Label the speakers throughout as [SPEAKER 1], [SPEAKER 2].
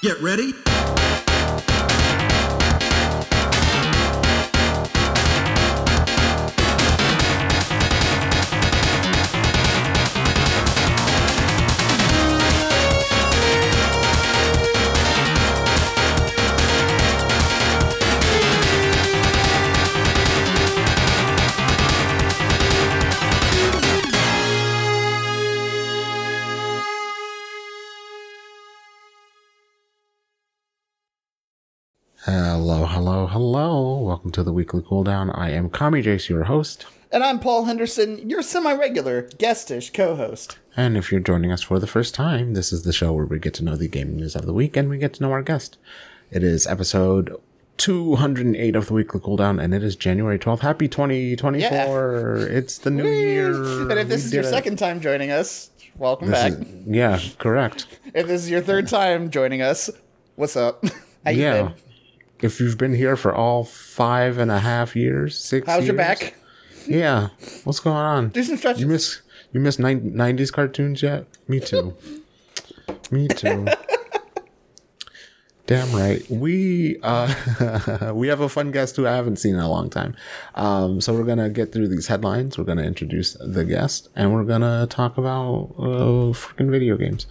[SPEAKER 1] Get ready.
[SPEAKER 2] Hello. Welcome to the weekly cooldown. I am Kami Jace, your host.
[SPEAKER 3] And I'm Paul Henderson, your semi regular, guestish co host.
[SPEAKER 2] And if you're joining us for the first time, this is the show where we get to know the gaming news of the week and we get to know our guest. It is episode 208 of the weekly cooldown and it is January 12th. Happy 2024. It's the new year.
[SPEAKER 3] And if this
[SPEAKER 2] We
[SPEAKER 3] is your
[SPEAKER 2] it.
[SPEAKER 3] second time joining us, welcome
[SPEAKER 2] This
[SPEAKER 3] back.
[SPEAKER 2] is- yeah, correct.
[SPEAKER 3] If this is your third time joining us, what's up? How you
[SPEAKER 2] yeah.
[SPEAKER 3] been?
[SPEAKER 2] If you've been here for all five and a half years, six
[SPEAKER 3] How's your back?
[SPEAKER 2] Yeah. What's going on?
[SPEAKER 3] Do some stretches.
[SPEAKER 2] You miss you miss 90s cartoons yet? Me too. Me too. Damn right. We uh we have a fun guest who I haven't seen in a long time. Um so we're going to get through these headlines. We're going to introduce the guest and we're going to talk about uh freaking video games.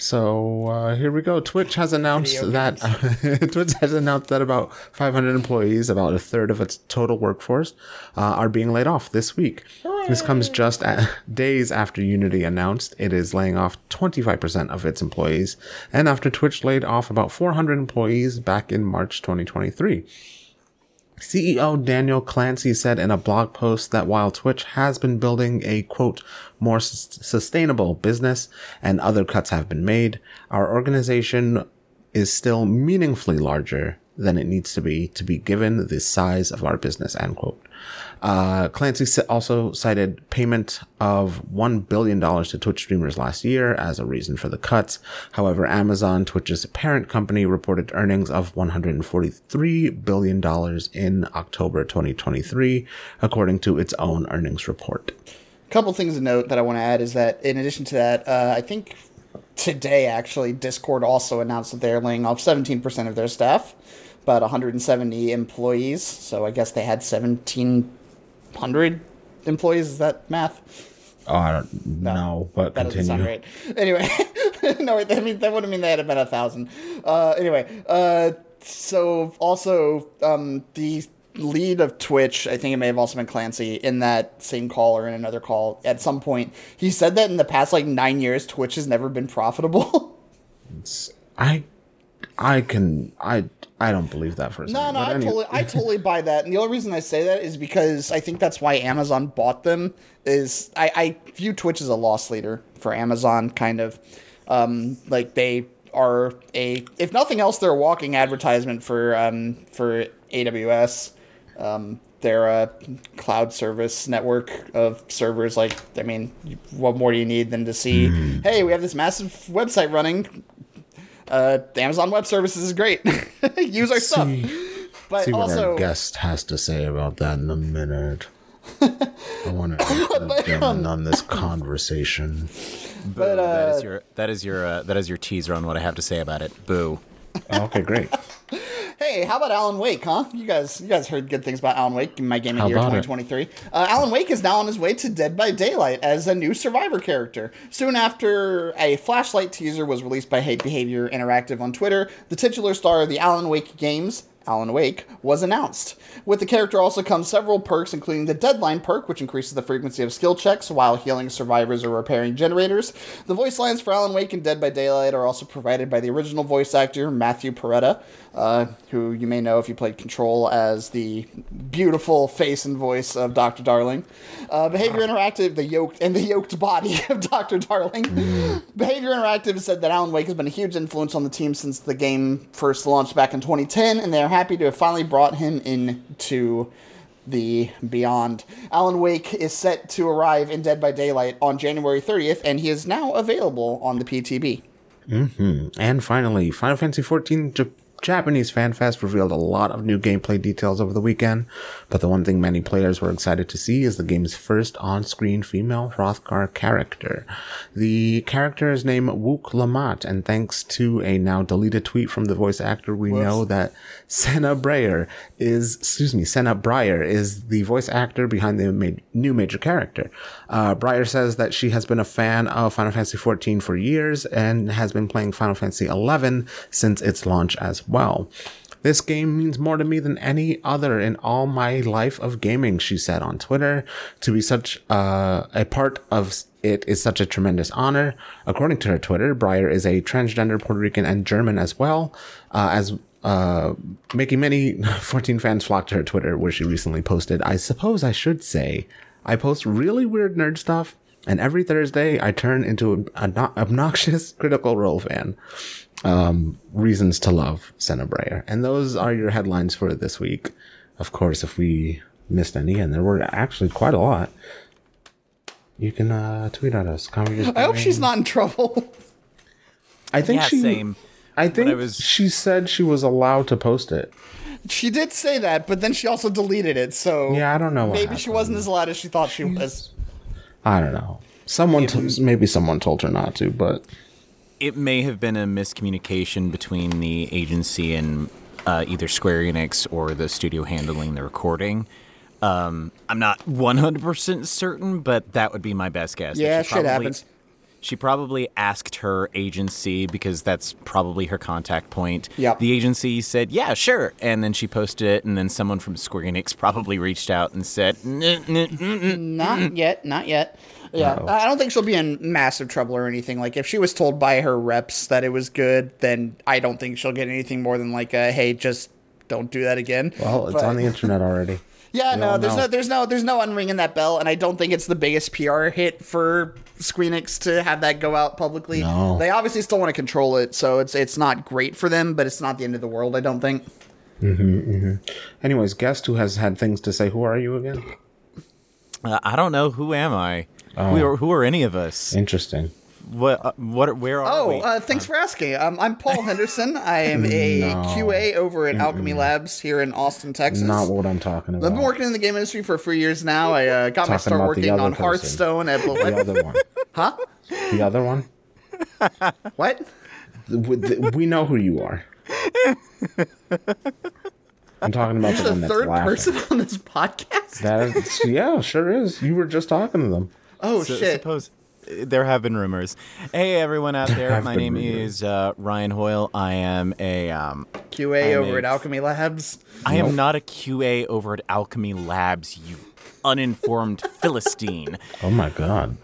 [SPEAKER 2] So uh, here we go. Twitch has announced
[SPEAKER 3] Video
[SPEAKER 2] that Twitch has announced that about 500 employees, about a third of its total workforce, uh, are being laid off this week. This comes just a days after Unity announced it is laying off 25% of its employees, and after Twitch laid off about 400 employees back in March 2023. CEO Daniel Clancy said in a blog post that while Twitch has been building a quote, more s- sustainable business and other cuts have been made, our organization is still meaningfully larger than it needs to be to be given the size of our business, end quote. Uh, Clancy also cited payment of $1 billion to Twitch streamers last year as a reason for the cuts. However, Amazon, Twitch's parent company, reported earnings of $143 billion in October 2023, according to its own earnings report.
[SPEAKER 3] A couple things to note that I want to add is that in addition to that, uh, I think today actually Discord also announced that they're laying off 17% of their staff, about 170 employees. So I guess they had 1,700 employees. Is that math?
[SPEAKER 2] Oh, I don't know, but
[SPEAKER 3] That doesn't
[SPEAKER 2] continue.
[SPEAKER 3] sound right. Anyway, no, wait, that mean that wouldn't mean they had about a thousand. Uh, anyway, uh, so also um, the lead of Twitch, I think it may have also been Clancy in that same call or in another call at some point. He said that in the past like nine years, Twitch has never been profitable.
[SPEAKER 2] I, I can, I, I don't believe that for a second.
[SPEAKER 3] no,
[SPEAKER 2] but
[SPEAKER 3] I totally, I totally buy that. And the only reason I say that is because I think that's why Amazon bought them. Is I, I view Twitch as a loss leader for Amazon, kind of. Um, like they are a, if nothing else, they're a walking advertisement for um, for AWS. Um, they're a cloud service network of servers. Like, I mean, what more do you need than to see?
[SPEAKER 2] Hmm.
[SPEAKER 3] Hey, we have this massive website running uh, Amazon Web Services is great. Use our stuff. But
[SPEAKER 2] See what our guest has to say about that in a minute. I want to get in on this conversation.
[SPEAKER 3] but
[SPEAKER 4] that
[SPEAKER 3] uh,
[SPEAKER 4] is your that is your uh, that is your teaser on what I have to say about it. Boo.
[SPEAKER 2] Oh, okay, great.
[SPEAKER 3] hey, how about Alan Wake, huh? You guys, you guys heard good things about Alan Wake in my gaming
[SPEAKER 2] How
[SPEAKER 3] year 2023. Uh, Alan Wake is now on his way to Dead by Daylight as a new Survivor character. Soon after a flashlight teaser was released by Hate Behavior Interactive on Twitter, the titular star of the Alan Wake games. Alan Wake was announced. With the character also comes several perks, including the Deadline perk, which increases the frequency of skill checks while healing survivors or repairing generators. The voice lines for Alan Wake and Dead by Daylight are also provided by the original voice actor Matthew Porretta, uh, who you may know if you played Control as the beautiful face and voice of Dr. Darling. Uh, Behavior Interactive, the yoked and the yoked body of Dr. Darling. Behavior Interactive said that Alan Wake has been a huge influence on the team since the game first launched back in 2010, and they are happy to have finally brought him into the Beyond. Alan Wake is set to arrive in Dead by Daylight on January 30th, and he is now available on the PTB. Mm-hmm.
[SPEAKER 2] And finally, Final Fantasy XIV Japanese Fan Fest revealed a lot of new gameplay details over the weekend, but the one thing many players were excited to see is the game's first on-screen female Hrothgar character. The character is named Wuk Lamat, and thanks to a now deleted tweet from the voice actor, we know that Sena Bryer is, excuse me, Sena Bryer is the voice actor behind the ma- new major character. Uh, Bryer says that she has been a fan of Final Fantasy XIV for years and has been playing Final Fantasy XI since its launch as well. This game means more to me than any other in all my life of gaming, she said on Twitter. To be such uh, a part of it is such a tremendous honor. According to her Twitter, Bryer is a transgender Puerto Rican and German as well, uh, as uh, making many 14 fans flock to her Twitter, where she recently posted, I suppose I should say, I post really weird nerd stuff, and every Thursday I turn into an obnoxious Critical Role fan um, reasons to love Sena Bryer. And those are your headlines for this week. Of course, if we missed any, and there were actually quite a lot, you can uh, tweet at us.
[SPEAKER 3] I hope she's not in trouble.
[SPEAKER 2] I think
[SPEAKER 4] Yeah,
[SPEAKER 2] she.
[SPEAKER 4] same.
[SPEAKER 2] I think
[SPEAKER 4] I was-
[SPEAKER 2] she said she was allowed to post it.
[SPEAKER 3] she did say that, but then she also deleted it. So
[SPEAKER 2] Yeah, I don't know. What
[SPEAKER 3] maybe she wasn't as loud as she thought she was.
[SPEAKER 2] I don't know. Someone, t- maybe someone told her not to, but
[SPEAKER 4] It may have been a miscommunication between the agency and uh, either Square Enix or the studio handling the recording. Um, I'm not 100% certain, but that would be my best guess.
[SPEAKER 3] Yeah,
[SPEAKER 4] she
[SPEAKER 3] shit
[SPEAKER 4] probably-
[SPEAKER 3] happens.
[SPEAKER 4] She probably asked her agency because that's probably her contact point.
[SPEAKER 3] Yep.
[SPEAKER 4] The agency said, "Yeah, sure," and then she posted it, and then someone from Square Enix probably reached out and said, "N- n- n- n-
[SPEAKER 3] Not yet, not yet. Yeah, I don't think she'll be in massive trouble or anything. Like if she was told by her reps that it was good, then I don't think she'll get anything more than like a hey, just don't do that again.
[SPEAKER 2] well, it's
[SPEAKER 3] But-
[SPEAKER 2] on the internet already.
[SPEAKER 3] Yeah,
[SPEAKER 2] We
[SPEAKER 3] no, there's
[SPEAKER 2] know.
[SPEAKER 3] no, there's no, there's no unringing that bell, and I don't think it's the biggest PR hit for Squeenix to have that go out publicly.
[SPEAKER 2] No.
[SPEAKER 3] They obviously still want to control it, so it's it's not great for them, but it's not the end of the world. I don't think. Hmm.
[SPEAKER 2] Anyways, guest who has had things to say. Who are you again?
[SPEAKER 4] uh, I don't know who am I. Who, are, who are any of us?
[SPEAKER 2] Interesting.
[SPEAKER 4] What? Uh, what? Where are we?
[SPEAKER 3] Oh,
[SPEAKER 4] we?
[SPEAKER 3] uh, thanks for asking. Um, I'm Paul Henderson. I am a
[SPEAKER 2] No.
[SPEAKER 3] QA over at Alchemy Labs here in Austin, Texas.
[SPEAKER 2] Not what I'm talking about.
[SPEAKER 3] I've been working in the game industry for a few years now. I uh, got my start working on
[SPEAKER 2] person.
[SPEAKER 3] Hearthstone at
[SPEAKER 2] the other one.
[SPEAKER 3] huh?
[SPEAKER 2] The other one.
[SPEAKER 3] What?
[SPEAKER 2] We we know who you are. I'm talking about the
[SPEAKER 3] The
[SPEAKER 2] one that's
[SPEAKER 3] third
[SPEAKER 2] laughing.
[SPEAKER 3] person on this podcast?
[SPEAKER 2] That's, yeah, sure is. You were just talking to them.
[SPEAKER 3] Oh
[SPEAKER 4] So-
[SPEAKER 3] shit!
[SPEAKER 4] Suppose there have been rumors. Hey, everyone out there. My name
[SPEAKER 2] rumors.
[SPEAKER 4] is uh, Ryan Hoyle. I am a. Um,
[SPEAKER 3] QA
[SPEAKER 4] I'm
[SPEAKER 3] over
[SPEAKER 4] a-
[SPEAKER 3] at Alchemy Labs.
[SPEAKER 4] I am not a QA over at Alchemy Labs. You uninformed philistine.
[SPEAKER 2] Oh my god.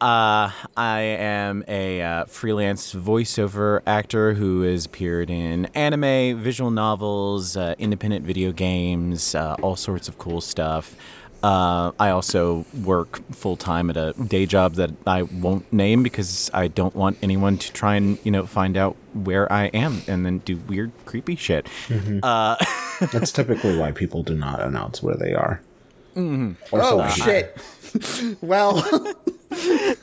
[SPEAKER 4] Uh, I am a uh, freelance voiceover actor who has appeared in anime, visual novels, uh, independent video games, uh, all sorts of cool stuff. Uh, I also work full time at a day job that I won't name because I don't want anyone to try and you know find out where I am and then do weird, creepy shit.
[SPEAKER 2] That's typically why people do not announce where they are. Or
[SPEAKER 3] Oh
[SPEAKER 2] celebrities.
[SPEAKER 3] shit! well,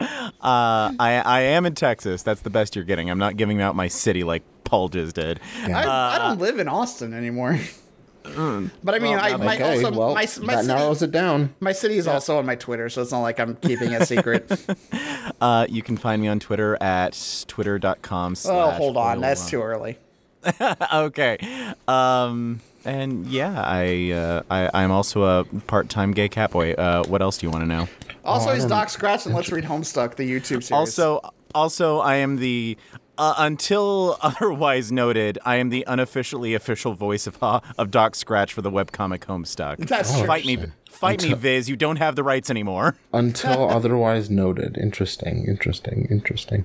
[SPEAKER 4] Uh, I I am in Texas. That's the best you're getting. I'm not giving out my city like Paul just did.
[SPEAKER 3] I, I don't live in Austin anymore. But I mean, I my,
[SPEAKER 2] Okay,
[SPEAKER 3] also
[SPEAKER 2] well,
[SPEAKER 3] my, my
[SPEAKER 2] that
[SPEAKER 3] city,
[SPEAKER 2] narrows it down.
[SPEAKER 3] my city is also on my Twitter, so it's not like I'm keeping a secret.
[SPEAKER 4] Uh, you can find me on Twitter at twitter.com.
[SPEAKER 3] oh, hold on,
[SPEAKER 4] oil
[SPEAKER 3] that's too early.
[SPEAKER 4] okay. Um, and yeah, I, uh, I I'm also a part-time gay catboy. Uh, what else do you want to know?
[SPEAKER 3] Also,
[SPEAKER 2] I
[SPEAKER 3] he's Doc Scratch and Let's Read Homestuck, the YouTube series.
[SPEAKER 4] Also, also, I am the uh, until otherwise noted, I am the unofficially official voice of uh, of Doc Scratch for the webcomic Homestuck.
[SPEAKER 3] That's true.
[SPEAKER 4] fight me, fight me, Viz. You don't have the rights anymore.
[SPEAKER 2] Until otherwise noted. Interesting, interesting, interesting.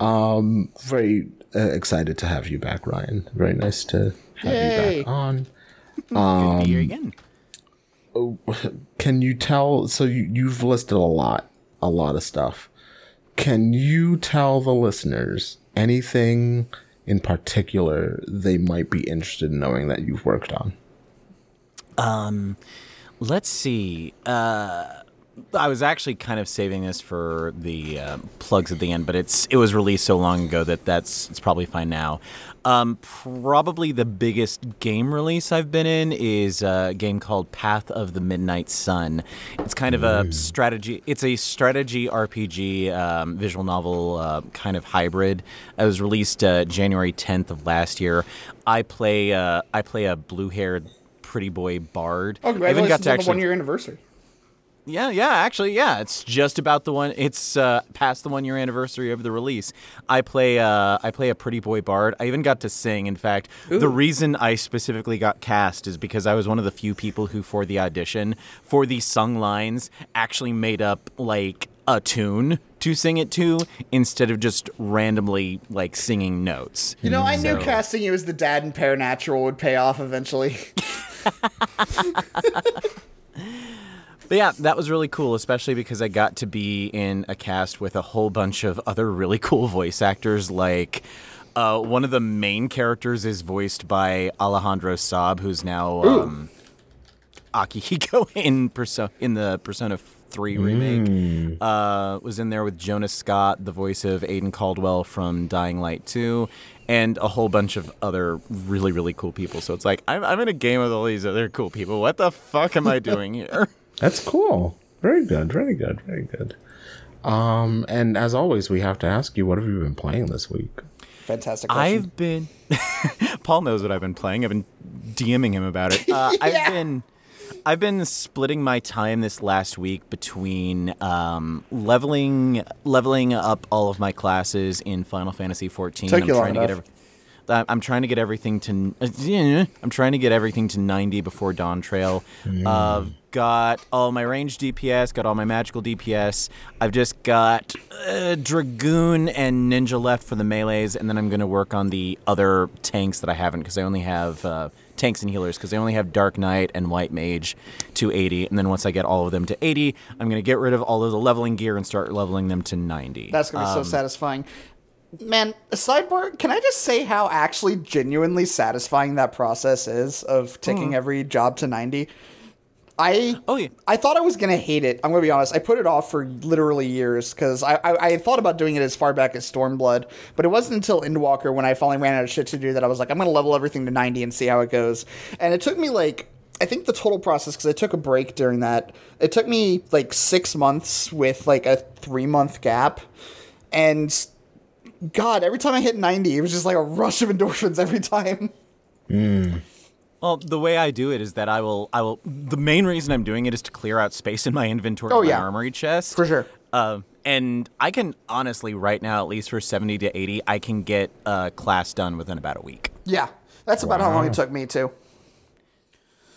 [SPEAKER 2] Um, very uh, excited to have you back, Ryan. Very nice to have
[SPEAKER 3] Yay.
[SPEAKER 2] you back on.
[SPEAKER 4] Good
[SPEAKER 2] Um,
[SPEAKER 4] to be here again.
[SPEAKER 2] Can you tell? So you, you've listed a lot, a lot of stuff. Can you tell the listeners anything in particular they might be interested in knowing that you've worked on?
[SPEAKER 4] Um, Let's see. Uh, I was actually kind of saving this for the uh, plugs at the end, but it's it was released so long ago that that's it's probably fine now. Um, probably the biggest game release I've been in is a game called Path of the Midnight Sun. It's kind of a strategy. It's a strategy RPG um, visual novel uh, kind of hybrid. It was released uh, January 10th of last year. I play uh, I play a blue haired pretty boy bard.
[SPEAKER 3] Oh,
[SPEAKER 4] I even
[SPEAKER 3] congratulations
[SPEAKER 4] got to
[SPEAKER 3] on the one year anniversary.
[SPEAKER 4] Yeah, yeah, actually, yeah. It's just about the one. It's uh, past the one year anniversary of the release. I play. Uh, I play a pretty boy bard. I even got to sing. In fact, the reason I specifically got cast is because I was one of the few people who, for the audition, for the sung lines, actually made up like a tune to sing it to instead of just randomly like singing notes.
[SPEAKER 3] You know, I knew casting you as the dad in Paranatural would pay off eventually.
[SPEAKER 4] But yeah, that was really cool, especially because I got to be in a cast with a whole bunch of other really cool voice actors. Like, uh, one of the main characters is voiced by Alejandro Saab, who's now um, Akihiko in in the Persona 3 remake. Uh, was in there with Jonah Scott, the voice of Aiden Caldwell from Dying Light 2, and a whole bunch of other really, really cool people. So it's like, I'm, I'm in a game with all these other cool people. What the fuck am I doing here?
[SPEAKER 2] That's cool. Very good. Very good. Very good. Um, and as always, we have to ask you, what have you been playing this week?
[SPEAKER 3] Fantastic question.
[SPEAKER 4] I've been. Paul knows what I've been playing. I've been DMing him about it. Uh,
[SPEAKER 3] Yeah.
[SPEAKER 4] I've been. I've been splitting my time this last week between um, leveling leveling up all of my classes in Final Fantasy XIV.
[SPEAKER 3] Took
[SPEAKER 4] I'm
[SPEAKER 3] you long
[SPEAKER 4] trying to get every, I- I'm trying to get everything to. uh, I'm trying to get everything to 90 before Dawntrail. Uh, got all my ranged DPS. Got all my magical DPS. I've just got uh, Dragoon and Ninja left for the melees, and then I'm going to work on the other tanks that I haven't because I only have. Uh, tanks and healers because I only have Dark Knight and White Mage to 80 and then once I get all of them to 80 I'm going to get rid of all of the leveling gear and start leveling them to 90
[SPEAKER 3] That's gonna be
[SPEAKER 4] Um,
[SPEAKER 3] so satisfying. Man, sidebar, can I just say how actually genuinely satisfying that process is of taking every job to 90? I
[SPEAKER 4] Oh, yeah.
[SPEAKER 3] I thought I was gonna hate it. I'm gonna be honest. I put it off for literally years because I, I I had thought about doing it as far back as Stormblood, but it wasn't until Endwalker when I finally ran out of shit to do that I was like, I'm gonna level everything to 90 and see how it goes. And it took me like I think the total process because I took a break during that. It took me like six months with like a three month gap, and God, every time I hit 90, it was just like a rush of endorphins every time. Hmm.
[SPEAKER 4] Well, the way I do it is that I will, I will. The main reason I'm doing it is to clear out space in my inventory,
[SPEAKER 3] Oh,
[SPEAKER 4] of my
[SPEAKER 3] yeah.
[SPEAKER 4] armory chest,
[SPEAKER 3] For sure.
[SPEAKER 4] Uh, and I can honestly, right now, at least for 70 to 80, I can get a class done within about a week.
[SPEAKER 3] Yeah, that's about how long it took me too.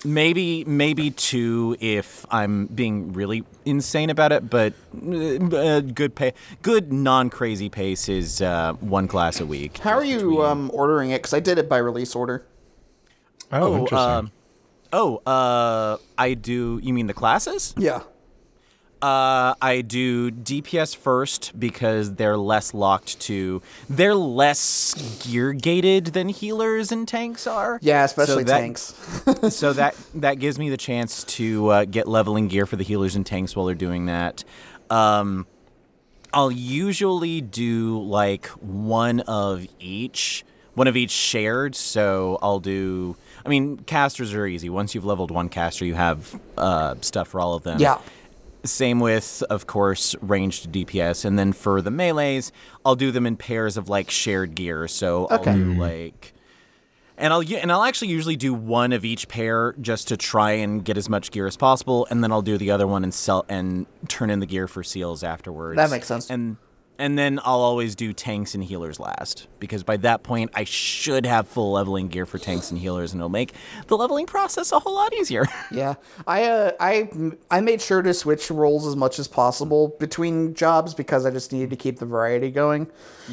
[SPEAKER 4] Maybe, maybe two if I'm being really insane about it. But uh, uh, good pay, good non-crazy pace is uh, one class a week.
[SPEAKER 3] How are you um, ordering it? Because I did it by release order.
[SPEAKER 2] Oh,
[SPEAKER 4] Oh,
[SPEAKER 2] interesting.
[SPEAKER 4] um, oh, uh, I do. You mean the classes?
[SPEAKER 3] Yeah.
[SPEAKER 4] Uh, I do DPS first because they're less locked to. They're less gear gated than healers and tanks are.
[SPEAKER 3] Yeah, especially
[SPEAKER 4] that-
[SPEAKER 3] tanks.
[SPEAKER 4] so that that gives me the chance to uh, get leveling gear for the healers and tanks while they're doing that. Um, I'll usually do like one of each, one of each shared. So I'll do. I mean, casters are easy. Once you've leveled one caster, you have uh, stuff for all of them.
[SPEAKER 3] Yeah.
[SPEAKER 4] Same with, of course, ranged DPS, and then for the melees, I'll do them in pairs of like shared gear. So
[SPEAKER 3] Okay.
[SPEAKER 4] I'll do like, and I'll and I'll actually usually do one of each pair just to try and get as much gear as possible, and then I'll do the other one and sell and turn in the gear for seals afterwards.
[SPEAKER 3] That makes sense.
[SPEAKER 4] And and then I'll always do tanks and healers last because by that point I should have full leveling gear for tanks and healers, and it'll make the leveling process a whole lot easier.
[SPEAKER 3] Yeah, I uh, I I made sure to switch roles as much as possible between jobs because I just needed to keep the variety going.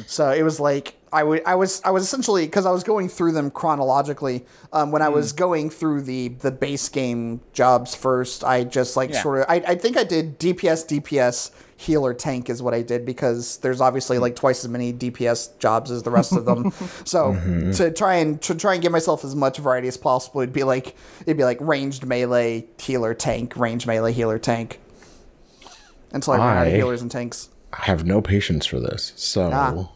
[SPEAKER 3] So it was like I would I was I was essentially because I was going through them chronologically. Um, when I was going through the the base game jobs first, I just like
[SPEAKER 4] Yeah.
[SPEAKER 3] sort of I, I think I did DPS DPS healer tank is what I did because there's obviously like twice as many DPS jobs as the rest of them. so to try and to try and give myself as much variety as possible, it'd be like it'd be like ranged melee healer tank, ranged melee healer tank. until I run out of healers and tanks.
[SPEAKER 2] I have no patience for this. So
[SPEAKER 3] Ah.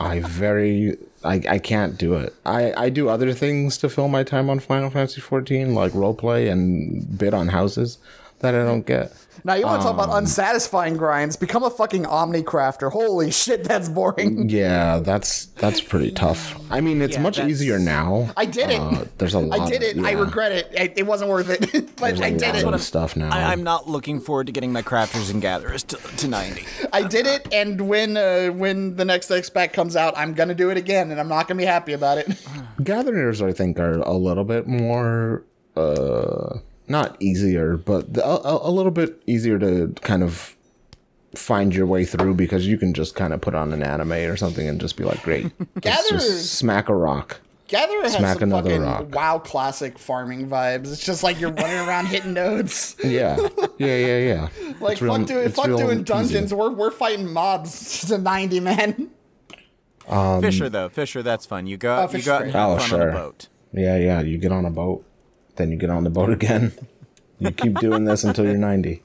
[SPEAKER 2] I very I, I can't do it. I, I do other things to fill my time on Final Fantasy 14, like roleplay and bid on houses that I don't get.
[SPEAKER 3] Now you want to talk about
[SPEAKER 2] Um,
[SPEAKER 3] unsatisfying grinds? Become a fucking Omni crafter. Holy shit, that's boring.
[SPEAKER 2] Yeah, that's that's pretty tough. I mean, it's
[SPEAKER 4] Yeah,
[SPEAKER 2] much
[SPEAKER 4] that's-
[SPEAKER 2] easier now.
[SPEAKER 3] I did it.
[SPEAKER 2] Uh, there's a lot.
[SPEAKER 3] I did it. I
[SPEAKER 2] yeah,
[SPEAKER 3] regret it. I, it wasn't worth it, but I did it.
[SPEAKER 2] stuff now.
[SPEAKER 4] I, I'm not looking forward to getting my crafters and gatherers to, to 90.
[SPEAKER 3] I did it, and when uh, when the next X pack comes out, I'm gonna do it again, and I'm not gonna be happy about it.
[SPEAKER 2] Gatherers, I think, are a little bit more, uh, not easier, but the, a, a little bit easier to kind of find your way through because you can just kind of put on an anime or something and just be like, great, let's just smack a rock.
[SPEAKER 3] Gatherer has
[SPEAKER 2] Smack
[SPEAKER 3] some
[SPEAKER 2] another
[SPEAKER 3] fucking
[SPEAKER 2] rock.
[SPEAKER 3] WoW classic farming vibes. It's just like you're running around hitting nodes.
[SPEAKER 2] Yeah, yeah, yeah, yeah.
[SPEAKER 3] Like
[SPEAKER 2] It's real-
[SPEAKER 3] fuck doing
[SPEAKER 2] it's
[SPEAKER 3] fuck
[SPEAKER 2] real
[SPEAKER 3] doing
[SPEAKER 2] easy.
[SPEAKER 3] dungeons. We're we're fighting mobs to 90 men.
[SPEAKER 4] Um, Fisher, though. Fisher, that's fun. You go,
[SPEAKER 3] Oh,
[SPEAKER 4] you
[SPEAKER 3] Fisher's
[SPEAKER 4] go out
[SPEAKER 3] great.
[SPEAKER 4] and oh, have
[SPEAKER 2] Oh,
[SPEAKER 4] fun on
[SPEAKER 2] sure.
[SPEAKER 4] a boat.
[SPEAKER 2] Yeah, yeah. You get on a boat, then you get on the boat again. You keep doing this until you're 90.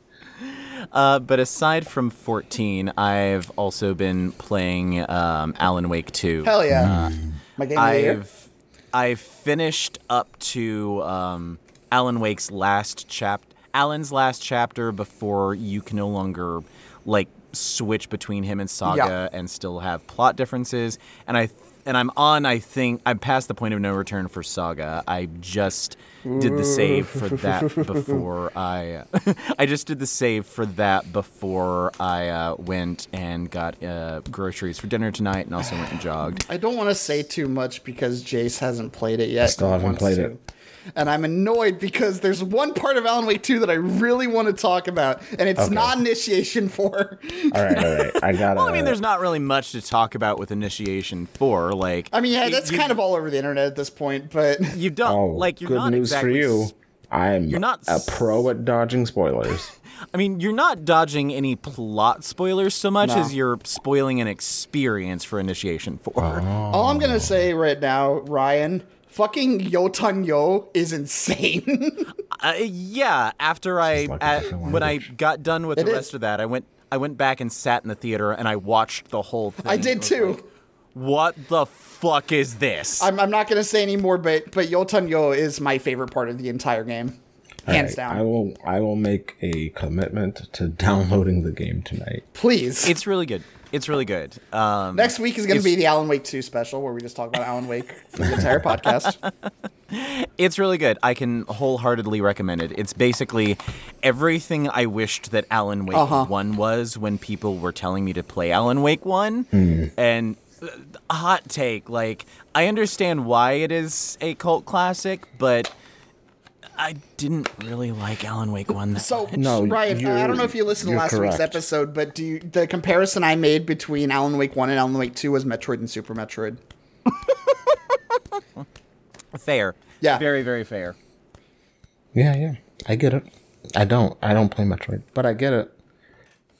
[SPEAKER 4] Uh, but aside from 14, I've also been playing um, Alan Wake 2.
[SPEAKER 3] Hell yeah. My game of the year.
[SPEAKER 4] I've I've finished up to um, Alan Wake's last chap Alan's last chapter before you can no longer like switch between him and Saga and still have plot differences. And I and I'm on. I think I'm past the point of no return for Saga. I just did the save for that before I. I just did the save for that before I uh, went and got uh, groceries for dinner tonight, and also went and jogged.
[SPEAKER 3] I don't want to say too much because Jace hasn't played it yet.
[SPEAKER 2] I
[SPEAKER 3] still
[SPEAKER 2] haven't played
[SPEAKER 3] to.
[SPEAKER 2] it.
[SPEAKER 3] And I'm annoyed because there's one part of Alan Wake 2 that I really want to talk about, and it's
[SPEAKER 2] Okay.
[SPEAKER 3] not initiation for.
[SPEAKER 2] All right, all right. I got it.
[SPEAKER 4] Well, I mean, there's not really much to talk about with Initiation Four. Like,
[SPEAKER 3] I mean, yeah, that's
[SPEAKER 4] you,
[SPEAKER 3] kind of all over the internet at this point, but
[SPEAKER 4] you don't
[SPEAKER 2] Oh,
[SPEAKER 4] like. You're
[SPEAKER 2] good
[SPEAKER 4] not
[SPEAKER 2] news
[SPEAKER 4] exactly,
[SPEAKER 2] for you.
[SPEAKER 4] s-
[SPEAKER 2] I'm
[SPEAKER 4] You're not
[SPEAKER 2] a
[SPEAKER 4] s-
[SPEAKER 2] pro at dodging spoilers.
[SPEAKER 4] I mean, you're not dodging any plot spoilers so much
[SPEAKER 3] No.
[SPEAKER 4] as you're spoiling an experience for Initiation Four.
[SPEAKER 3] all I'm going to say right now, Ryan, fucking Yötön Yö is insane.
[SPEAKER 4] Uh, yeah, after I
[SPEAKER 2] like
[SPEAKER 4] at, when I got done with
[SPEAKER 3] It
[SPEAKER 4] the
[SPEAKER 3] is.
[SPEAKER 4] rest of that, I went I went back and sat in the theater and I watched the whole thing.
[SPEAKER 3] I did too.
[SPEAKER 4] like, what the fuck is this?
[SPEAKER 3] I'm, I'm not going to say anymore, but, but Yötön Yö is my favorite part of the entire game.
[SPEAKER 2] All
[SPEAKER 3] Hands
[SPEAKER 2] right,
[SPEAKER 3] down.
[SPEAKER 2] I will. I will make a commitment to downloading the game tonight.
[SPEAKER 3] Please.
[SPEAKER 4] it's really good. It's really good. Um,
[SPEAKER 3] Next week is going to be the Alan Wake 2 special where we just talk about Alan Wake for the entire podcast.
[SPEAKER 4] It's really good. I can wholeheartedly recommend it. It's basically everything I wished that Alan Wake
[SPEAKER 3] Uh-huh.
[SPEAKER 4] 1 was when people were telling me to play Alan Wake 1.
[SPEAKER 2] Hmm.
[SPEAKER 4] And uh, hot take, like I understand why it is a cult classic, but I didn't really like Alan Wake 1 that
[SPEAKER 3] So,
[SPEAKER 4] much.
[SPEAKER 2] No,
[SPEAKER 3] Ryan, I don't know if you listened to
[SPEAKER 2] you're
[SPEAKER 3] last week's episode, but do you, the comparison I made between Alan Wake 1 and Alan Wake 2 was Metroid and Super Metroid.
[SPEAKER 4] fair.
[SPEAKER 3] Yeah.
[SPEAKER 4] Very, very fair.
[SPEAKER 2] Yeah, yeah. I get it. I don't. I don't play Metroid, but I get it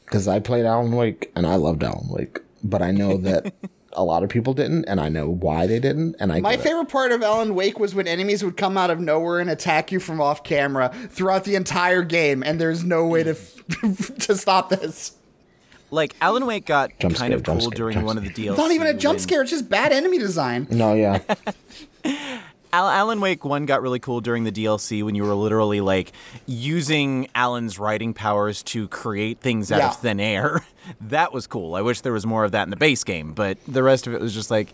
[SPEAKER 2] because I played Alan Wake and I loved Alan Wake, but I know that a lot of people didn't, and I know why they didn't, and I.
[SPEAKER 3] My
[SPEAKER 2] get it.
[SPEAKER 3] favorite part of Alan Wake was when enemies would come out of nowhere and attack you from off camera throughout the entire game, and there's no way to to stop this.
[SPEAKER 4] Like Alan Wake got
[SPEAKER 2] Jump
[SPEAKER 4] kind
[SPEAKER 2] scare,
[SPEAKER 4] of cool
[SPEAKER 2] scare,
[SPEAKER 4] during
[SPEAKER 2] jump
[SPEAKER 4] one of the
[SPEAKER 3] deals. Not even a jump scare; it's just bad enemy design.
[SPEAKER 2] No, yeah.
[SPEAKER 4] Al- Alan Wake 1 got really cool during the DLC when you were literally like using Alan's writing powers to create things out
[SPEAKER 3] Yeah.
[SPEAKER 4] of thin air. that was cool. I wish there was more of that in the base game, but the rest of it was just like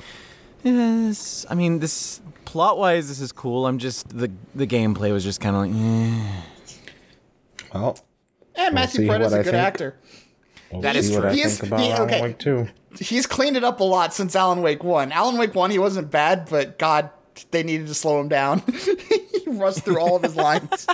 [SPEAKER 4] yes, I mean this plot wise this is cool. I'm just the the gameplay was just kind of like eh.
[SPEAKER 2] Well,
[SPEAKER 3] And Matthew
[SPEAKER 2] see
[SPEAKER 3] Perez is
[SPEAKER 2] what
[SPEAKER 3] a
[SPEAKER 2] I
[SPEAKER 3] good
[SPEAKER 2] think.
[SPEAKER 3] actor.
[SPEAKER 2] we'll
[SPEAKER 4] That is
[SPEAKER 2] see what
[SPEAKER 4] true.
[SPEAKER 2] I
[SPEAKER 3] He is-
[SPEAKER 2] think about
[SPEAKER 3] he-
[SPEAKER 2] Alan
[SPEAKER 3] okay.
[SPEAKER 2] Wake too.
[SPEAKER 3] He's cleaned it up a lot since Alan Wake 1. Alan Wake 1, he wasn't bad, but God, they needed to slow him down. he rushed through all of his lines.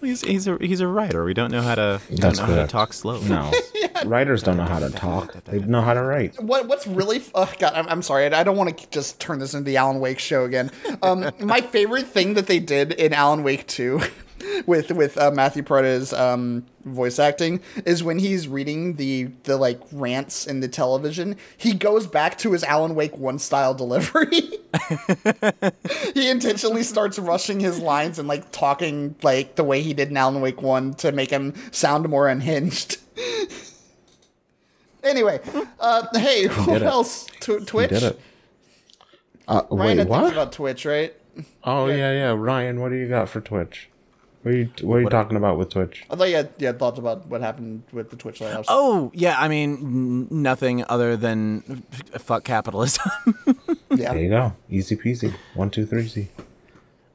[SPEAKER 4] he's he's a he's a writer. We don't know how to
[SPEAKER 2] That's
[SPEAKER 4] don't know how to
[SPEAKER 2] correct.
[SPEAKER 4] talk slow.
[SPEAKER 2] No, writers don't know how to talk. They know how to write.
[SPEAKER 3] What what's really oh God, I'm, I'm sorry. I don't want to just turn this into the Alan Wake show again. Um, my favorite thing that they did in Alan Wake 2 with with uh, Matthew Porretta's um, voice acting is when he's reading the the like rants in the television. He goes back to his Alan Wake one style delivery. he intentionally starts rushing his lines and like talking like the way he did in Alan Wake one to make him sound more unhinged. anyway, uh, hey, what
[SPEAKER 2] did
[SPEAKER 3] else? Tw- Twitch.
[SPEAKER 2] Did it? Uh,
[SPEAKER 3] Ryan
[SPEAKER 2] wait,
[SPEAKER 3] had
[SPEAKER 2] what?
[SPEAKER 3] about Twitch, right?
[SPEAKER 2] Oh yeah, yeah. Ryan, what do you got for Twitch? What are you What are you talking about with Twitch?
[SPEAKER 3] I thought you had, you had thoughts about what happened with the Twitch Lighthouse.
[SPEAKER 4] Oh yeah, I mean nothing other than f- fuck capitalism.
[SPEAKER 3] yeah.
[SPEAKER 2] There you go. Easy peasy. One, two, three, Z.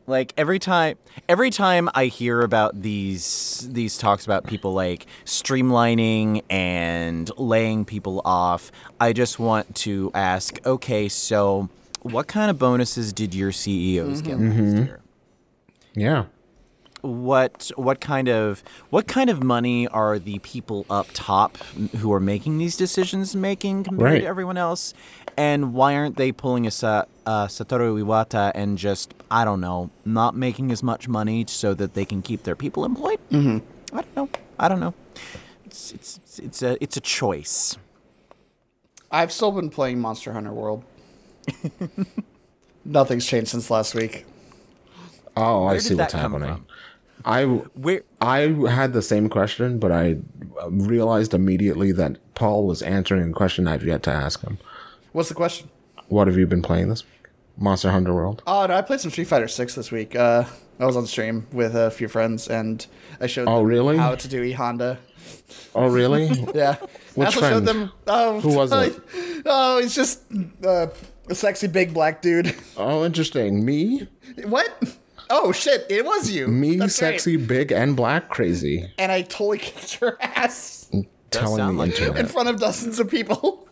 [SPEAKER 4] like every time every time I hear about these these talks about people like streamlining and laying people off, I just want to ask, okay, so what kind of bonuses did your CEOs get mm-hmm. last mm-hmm. year?
[SPEAKER 2] Yeah.
[SPEAKER 4] What what kind of what kind of money are the people up top who are making these decisions making compared
[SPEAKER 2] Right.
[SPEAKER 4] to everyone else and why aren't they pulling a Sa- uh, Satoru Iwata and just I don't know not making as much money so that they can keep their people employed mm-hmm. I don't know I don't know it's it's it's, it's a it's a choice
[SPEAKER 3] I've still been playing Monster Hunter World. Nothing's changed since last week.
[SPEAKER 2] Oh, I see what's
[SPEAKER 4] that come
[SPEAKER 2] happening. I
[SPEAKER 4] where
[SPEAKER 2] I had the same question, but I realized immediately that Paul was answering a question I've yet to ask him.
[SPEAKER 3] What's the question?
[SPEAKER 2] What have you been playing this week? Monster Hunter World.
[SPEAKER 3] Oh, no, I played some Street Fighter Six this week. Uh, I was on stream with a few friends, and I showed
[SPEAKER 2] Oh,
[SPEAKER 3] them
[SPEAKER 2] really?
[SPEAKER 3] how to do E Honda.
[SPEAKER 2] Oh, really?
[SPEAKER 3] Yeah,
[SPEAKER 2] Which
[SPEAKER 3] I also
[SPEAKER 2] friend?
[SPEAKER 3] showed them. Oh,
[SPEAKER 2] Who was it?
[SPEAKER 3] Oh, he's just uh, a sexy big black dude.
[SPEAKER 2] oh, interesting. Me,
[SPEAKER 3] what? Oh shit! It was you.
[SPEAKER 2] me,
[SPEAKER 3] That's right.
[SPEAKER 2] sexy, big, and black, crazy.
[SPEAKER 3] And I totally kicked her ass
[SPEAKER 2] Telling
[SPEAKER 4] sound
[SPEAKER 2] the
[SPEAKER 4] like you.
[SPEAKER 3] in front of dozens of people.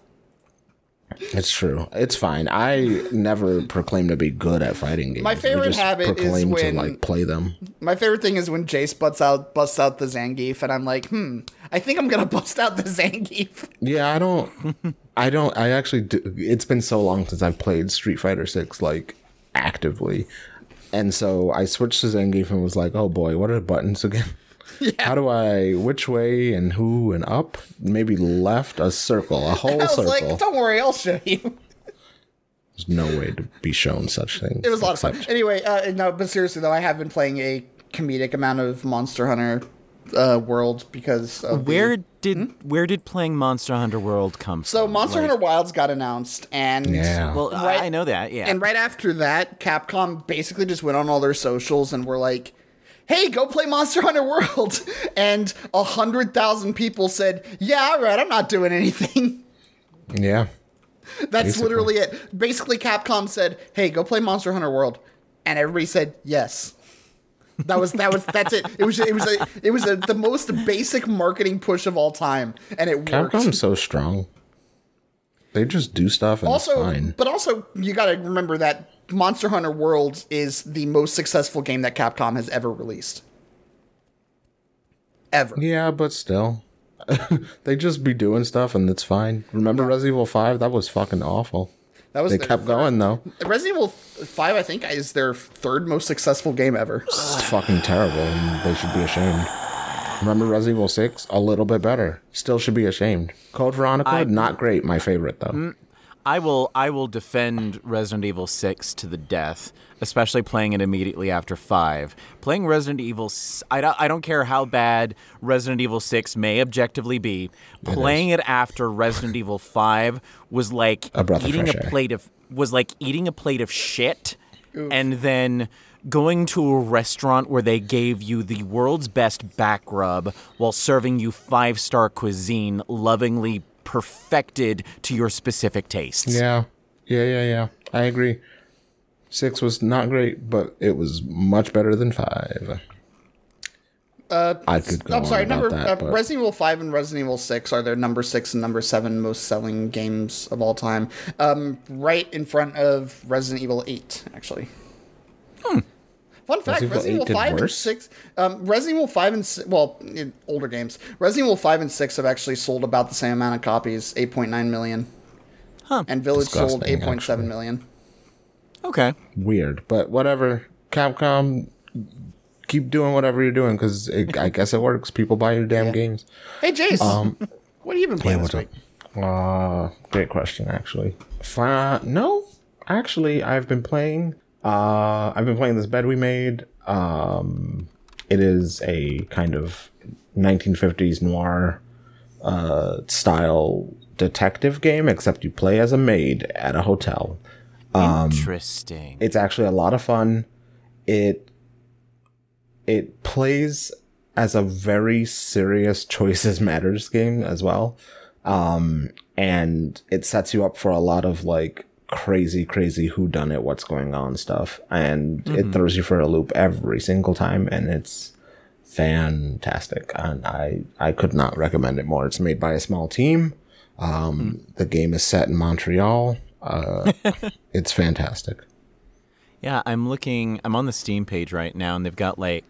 [SPEAKER 2] It's true. It's fine. I never proclaim to be good at fighting games.
[SPEAKER 3] My favorite
[SPEAKER 2] just
[SPEAKER 3] habit is when-
[SPEAKER 2] to like play them.
[SPEAKER 3] My favorite thing is when Jace busts out busts out the Zangief, and I'm like, hmm, I think I'm gonna bust out the Zangief.
[SPEAKER 2] Yeah, I don't. I don't. I actually. Do, it's been so long since I've played Street Fighter Six like actively, and so I switched to Zangief and was like, "Oh boy, what are the buttons again? How do I? Which way and who and up? Maybe left? A circle? A whole
[SPEAKER 3] I was
[SPEAKER 2] circle?
[SPEAKER 3] like, don't worry, I'll show you.
[SPEAKER 2] There's no way to be shown such things.
[SPEAKER 3] It was a lot of fun. Anyway, uh, no, but seriously though, I have been playing a comedic amount of Monster Hunter uh, World because of the-
[SPEAKER 4] where did where did playing Monster Hunter World come
[SPEAKER 3] Hmm? So
[SPEAKER 4] from
[SPEAKER 3] Monster
[SPEAKER 4] Like-
[SPEAKER 3] Hunter Wilds got announced, and
[SPEAKER 2] Yeah.
[SPEAKER 4] well
[SPEAKER 3] Right-
[SPEAKER 4] I I know that yeah
[SPEAKER 3] And right after that, Capcom basically just went on all their socials and were like, "Hey, go play Monster Hunter World," and a hundred thousand people said, "Yeah, all right, I'm not doing anything."
[SPEAKER 2] yeah.
[SPEAKER 3] That's
[SPEAKER 2] Basically.
[SPEAKER 3] literally it. Basically, Capcom said, "Hey, go play Monster Hunter World," and everybody said yes. That was that was that's it. It was it was a it was a, the most basic marketing push of all time, and it worked.
[SPEAKER 2] Capcom's so strong. They just do stuff and
[SPEAKER 3] also,
[SPEAKER 2] it's fine.
[SPEAKER 3] but also you got to remember that Monster Hunter World is the most successful game that Capcom has ever released. Ever.
[SPEAKER 2] Yeah, but still. they just be doing stuff and it's fine. Remember Resident Evil 5? That was fucking awful.
[SPEAKER 3] That was
[SPEAKER 2] They
[SPEAKER 3] their
[SPEAKER 2] kept going though.
[SPEAKER 3] Resident Evil Five, I think, is their third most successful game ever.
[SPEAKER 2] It's fucking terrible and they should be ashamed. Remember Resident Evil 6? A little bit better. Still should be ashamed. Code Veronica, not great. My favorite though.
[SPEAKER 4] Mm, I will I will defend Resident Evil 6 to the death, especially playing it immediately after 5. Playing Resident Evil s- I don't, I don't care how bad Resident Evil 6 may objectively be, playing it after Resident Evil 5 was like
[SPEAKER 2] A
[SPEAKER 4] eating a
[SPEAKER 2] air.
[SPEAKER 4] plate of was like eating a plate of shit and then going to a restaurant where they gave you the world's best back rub while serving you five-star cuisine lovingly perfected to your specific tastes.
[SPEAKER 2] Yeah. Yeah, yeah, yeah. I agree. 6 was not great, but it was much better than 5. Uh, I could go
[SPEAKER 3] I'm sorry,
[SPEAKER 2] about
[SPEAKER 3] number
[SPEAKER 2] that,
[SPEAKER 3] uh, Resident Evil Five and Resident Evil Six are their number six and number seven most selling games of all time. Um, right in front of Resident Evil Eight, actually. Fun fact:
[SPEAKER 2] Resident Evil
[SPEAKER 3] Resident Evil
[SPEAKER 2] did
[SPEAKER 3] Five and? Six, um, Resident Evil Five and si- well, in older games, Resident Evil Five and Six have actually sold about the same amount of copies, eight point nine million.
[SPEAKER 4] Huh.
[SPEAKER 3] And Village sold
[SPEAKER 2] Disgusting,
[SPEAKER 3] eight point seven
[SPEAKER 2] actually.
[SPEAKER 3] million.
[SPEAKER 4] Okay.
[SPEAKER 2] weird. But whatever. Capcom keep doing whatever you're doing because I guess it works. People buy your damn games.
[SPEAKER 3] Hey, Jace.
[SPEAKER 2] Um,
[SPEAKER 3] what have you been playing
[SPEAKER 2] Yeah,
[SPEAKER 3] this
[SPEAKER 2] what's
[SPEAKER 3] week?
[SPEAKER 2] Uh, great question, actually. Fi- no, actually, I've been playing. Uh, I've been playing this bed we made. Um, it is a kind of 1950s noir uh, style detective game, except you play as a maid at a hotel.
[SPEAKER 4] Interesting.
[SPEAKER 2] It's actually a lot of fun. It it plays as a very serious choices matters game as well. Um and it sets you up for a lot of like crazy crazy who done it what's going on stuff and it throws you for a loop every single time and it's fantastic and I I could not recommend it more. It's made by a small team. Um the game is set in Montreal. Uh it's fantastic.
[SPEAKER 4] Yeah, I'm looking. I'm on the Steam page right now, and they've got like,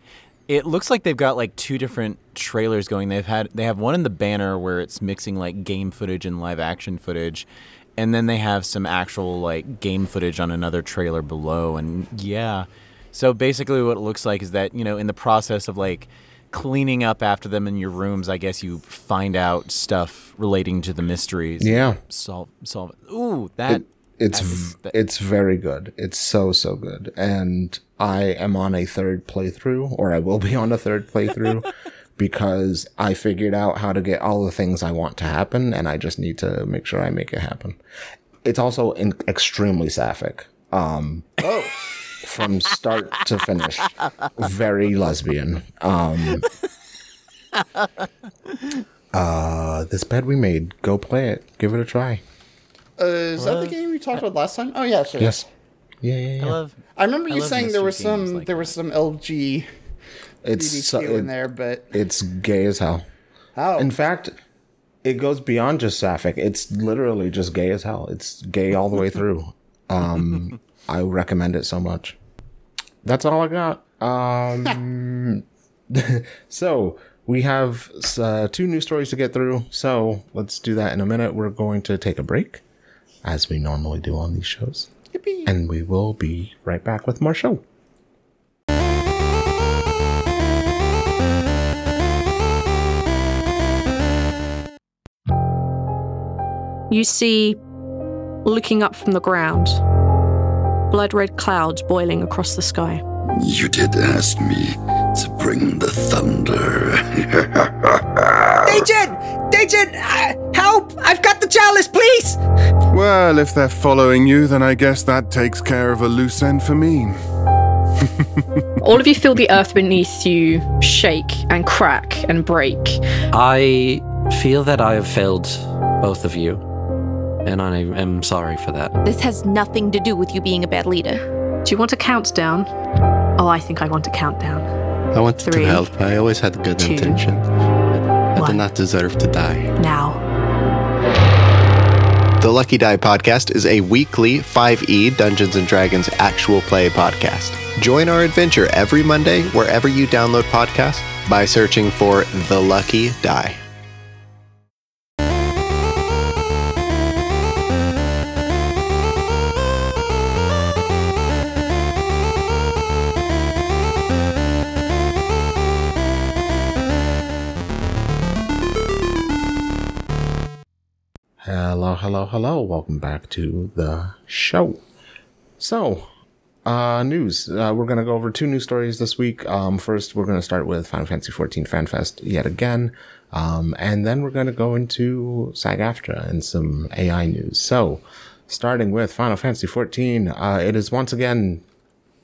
[SPEAKER 4] it looks like they've got like two different trailers going. They've had they have one in the banner where it's mixing like game footage and live action footage, and then they have some actual like game footage on another trailer below. And yeah, so basically what it looks like is that you know in the process of like cleaning up after them in your rooms, I guess you find out stuff relating to the mysteries.
[SPEAKER 2] Yeah.
[SPEAKER 4] Solve solve. Ooh, that.
[SPEAKER 2] it's
[SPEAKER 4] That's-
[SPEAKER 2] v- it's very good. It's so so good, and I am on a third playthrough, or I will be on a third playthrough, because I figured out how to get all the things I want to happen, and I just need to make sure I make it happen. It's also in- extremely sapphic, um,
[SPEAKER 3] Oh,
[SPEAKER 2] from start to finish. Very lesbian. Um, uh, this bed we made. Go play it. Give it a try.
[SPEAKER 3] uh, is that the game we talked about last time? Oh yeah, sure.
[SPEAKER 2] Yes. Yeah, yeah, yeah.
[SPEAKER 4] I love.
[SPEAKER 3] I remember
[SPEAKER 4] I
[SPEAKER 3] you
[SPEAKER 4] love
[SPEAKER 3] saying there was some
[SPEAKER 4] like
[SPEAKER 3] there was some LG
[SPEAKER 2] It's
[SPEAKER 3] BBQ
[SPEAKER 2] so,
[SPEAKER 3] in there, but
[SPEAKER 2] it's gay as hell.
[SPEAKER 3] oh,
[SPEAKER 2] In fact, it goes beyond just sapphic. It's literally just gay as hell. It's gay all the way through. Um, I recommend it so much. That's all I got. Um, so we have uh, two new stories to get through. So let's do that in a minute. We're going to take a break, as we normally do on these shows,
[SPEAKER 3] yippee.
[SPEAKER 2] and we will be right back with more show.
[SPEAKER 1] You see, looking up from the ground, blood red clouds boiling across the sky.
[SPEAKER 5] You did ask me to bring the thunder.
[SPEAKER 6] Agent! Agent! Uh, help! I've got the chalice, please!
[SPEAKER 7] Well, if they're following you, then I guess that takes care of a loose end for me.
[SPEAKER 1] All of you feel the earth beneath you shake and crack and break.
[SPEAKER 8] I feel that I have failed both of you, and I am sorry for that.
[SPEAKER 9] This has nothing to do with you being a bad leader.
[SPEAKER 1] Do you want a countdown? Oh, I think I want a countdown.
[SPEAKER 10] I wanted
[SPEAKER 1] Three,
[SPEAKER 10] to help. I always had good
[SPEAKER 1] two,
[SPEAKER 10] intention. I
[SPEAKER 1] one.
[SPEAKER 10] did not deserve to die.
[SPEAKER 1] Now.
[SPEAKER 11] The Lucky Die podcast is a weekly 5e Dungeons and Dragons actual play podcast. Join our adventure every Monday wherever you download podcasts by searching for The Lucky Die.
[SPEAKER 2] Hello, hello. Welcome back to the show. So, uh, news. Uh, we're going to go over two news stories this week. Um, first, we're going to start with Final Fantasy XIV FanFest yet again. Um, and then we're going to go into SAG AFTRA and some AI news. So, starting with Final Fantasy XIV, uh, it is once again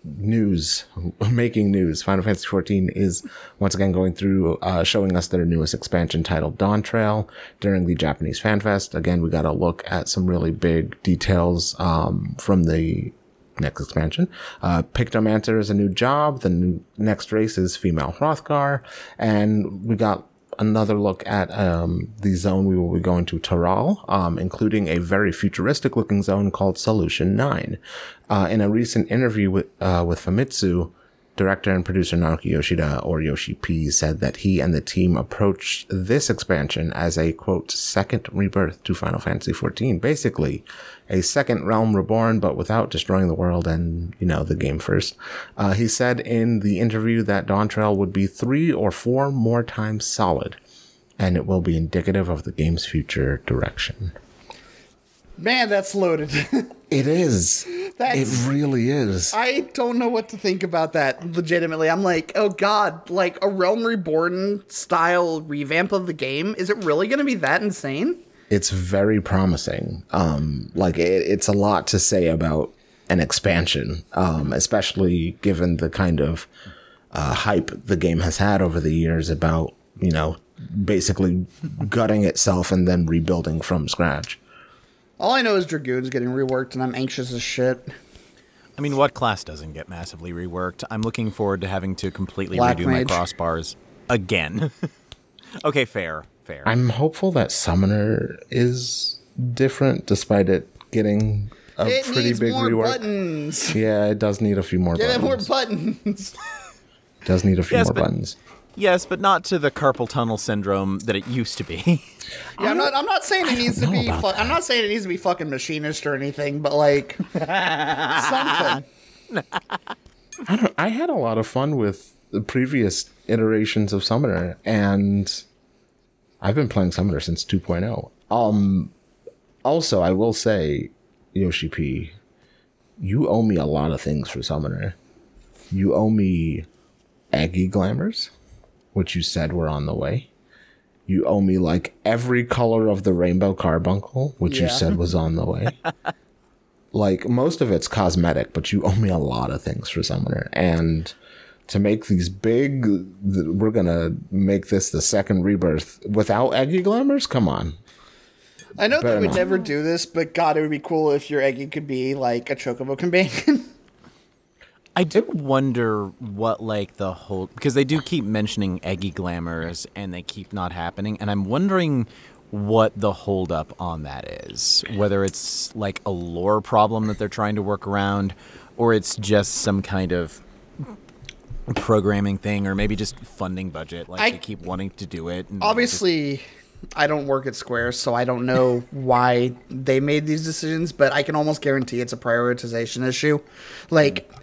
[SPEAKER 2] news, making news. Final Fantasy XIV is once again going through, uh, showing us their newest expansion titled Dawntrail during the Japanese Fan Fest. Again, we got a look at some really big details, um, from the next expansion. Uh, Pictomancer is a new job. The new, next race is female Hrothgar. And we got another look at um, the zone we will be going to Tural, um, including a very futuristic looking zone called Solution 9. Uh, in a recent interview with, uh, with Famitsu, Director and producer Naoki Yoshida, or Yoshi P, said that he and the team approached this expansion as a quote, second rebirth to Final Fantasy XIV. Basically, a second Realm Reborn, but without destroying the world and, you know, the game first. Uh, he said in the interview that Dawntrail would be three or four more times solid, and it will be indicative of the game's future direction.
[SPEAKER 3] Man, that's loaded.
[SPEAKER 2] It is.
[SPEAKER 3] That's-
[SPEAKER 2] it really is.
[SPEAKER 3] I don't know what to think about that. Legitimately, I'm like, oh god, like a Realm Reborn style revamp of the game. Is it really going to be that insane?
[SPEAKER 2] it's very promising. Um, like it, it's a lot to say about an expansion, um, especially given the kind of uh, hype the game has had over the years about you know basically gutting itself and then rebuilding from scratch.
[SPEAKER 3] All I know is Dragoon's getting reworked, and I'm anxious as shit.
[SPEAKER 4] I mean, what class doesn't get massively reworked? I'm looking forward to having to completely
[SPEAKER 3] Black
[SPEAKER 4] redo my crossbars again. okay, fair, fair.
[SPEAKER 2] I'm hopeful that Summoner is different, despite it getting a
[SPEAKER 3] it
[SPEAKER 2] pretty
[SPEAKER 3] needs
[SPEAKER 2] big
[SPEAKER 3] more
[SPEAKER 2] rework.
[SPEAKER 3] buttons.
[SPEAKER 2] Yeah, it does need a few more
[SPEAKER 3] Give it more
[SPEAKER 2] buttons.
[SPEAKER 3] buttons.
[SPEAKER 2] does need a few
[SPEAKER 4] Yes,
[SPEAKER 2] more
[SPEAKER 4] but-
[SPEAKER 2] buttons.
[SPEAKER 4] Yes, but not to the carpal tunnel syndrome that it used to be.
[SPEAKER 3] Yeah, I'm not. I'm not saying it needs to be. Fu- I'm not saying it needs to be fucking machinist or anything, but like something.
[SPEAKER 2] I don't. I had a lot of fun with the previous iterations of Summoner, and I've been playing Summoner since 2.0. Um, also, I will say, Yoshi P, you owe me a lot of things for Summoner. You owe me Egi Glamours, which you said were on the way. You owe me like every color of the Rainbow Carbuncle, which you said was on the way. like most of it's cosmetic, but you owe me a lot of things for Summoner. And to make these big, th- we're gonna make this the second rebirth without Egi Glamours. Come on,
[SPEAKER 3] I know they
[SPEAKER 2] Better
[SPEAKER 3] would
[SPEAKER 2] not.
[SPEAKER 3] never do this, but God, it would be cool if your Egi could be like a Chocobo companion.
[SPEAKER 4] I do wonder what like the whole because they do keep mentioning Egi glamours and they keep not happening, and I'm wondering what the holdup on that is. Whether it's like a lore problem that they're trying to work around, or it's just some kind of programming thing, or maybe just funding budget. Like
[SPEAKER 3] I-
[SPEAKER 4] they keep wanting to do it. and
[SPEAKER 3] Obviously, I don't work at Square, so I don't know why they made these decisions, but I can almost guarantee it's a prioritization issue. Like, mm.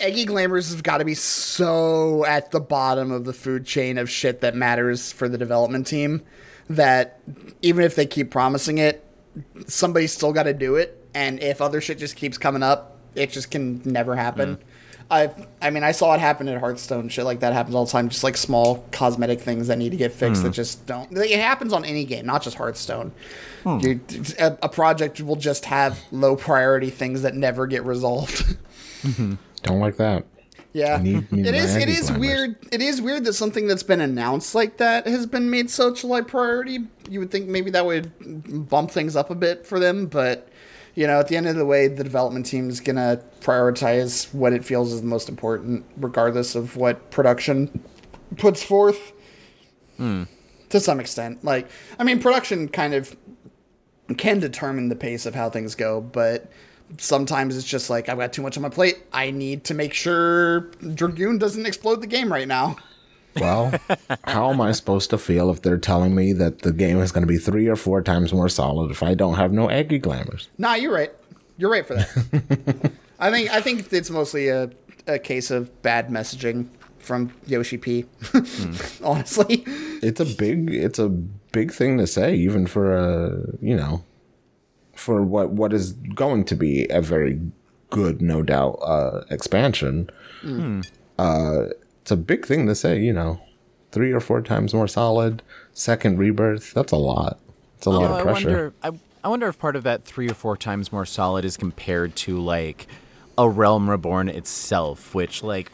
[SPEAKER 3] Egi Glamours has got to be so at the bottom of the food chain of shit that matters for the development team that even if they keep promising it, somebody's still got to do it. And if other shit just keeps coming up, it just can never happen. Mm. I I mean I saw it happen at Hearthstone. Shit like that happens all the time. Just like small cosmetic things that need to get fixed that mm. just don't. It happens on any game, not just Hearthstone. Hmm. You, a, a project will just have low priority things that never get resolved. Mm-hmm.
[SPEAKER 2] Don't like that.
[SPEAKER 3] Yeah,
[SPEAKER 2] I need me
[SPEAKER 3] it
[SPEAKER 2] my
[SPEAKER 3] is. It
[SPEAKER 2] Egi
[SPEAKER 3] is
[SPEAKER 2] Glamours.
[SPEAKER 3] weird. It is weird that something that's been announced like that has been made such a like priority. You would think maybe that would bump things up a bit for them, but you know, at the end of the way, the development team is gonna prioritize what it feels is the most important, regardless of what production puts forth. Hmm. To some extent, like I mean, production kind of can determine the pace of how things go, but sometimes it's just like I've got too much on my plate. I need to make sure Dragoon doesn't explode the game right now.
[SPEAKER 2] Well, how am I supposed to feel if they're telling me that the game is going to be three or four times more solid if I don't have no Egi Glamours?
[SPEAKER 3] Nah, you're right. You're right for that. I think I think it's mostly a, a case of bad messaging from Yoshi P. Hmm. Honestly,
[SPEAKER 2] It's a big, it's a big thing to say, even for a, you know, for what what is going to be a very good, no doubt, uh, expansion. Uh, it's a big thing to say, you know, three or four times more solid, second rebirth. That's a lot. It's a lot
[SPEAKER 4] Although
[SPEAKER 2] of
[SPEAKER 4] I
[SPEAKER 2] pressure.
[SPEAKER 4] wonder, I, I wonder if part of that three or four times more solid is compared to like a Realm Reborn itself, which like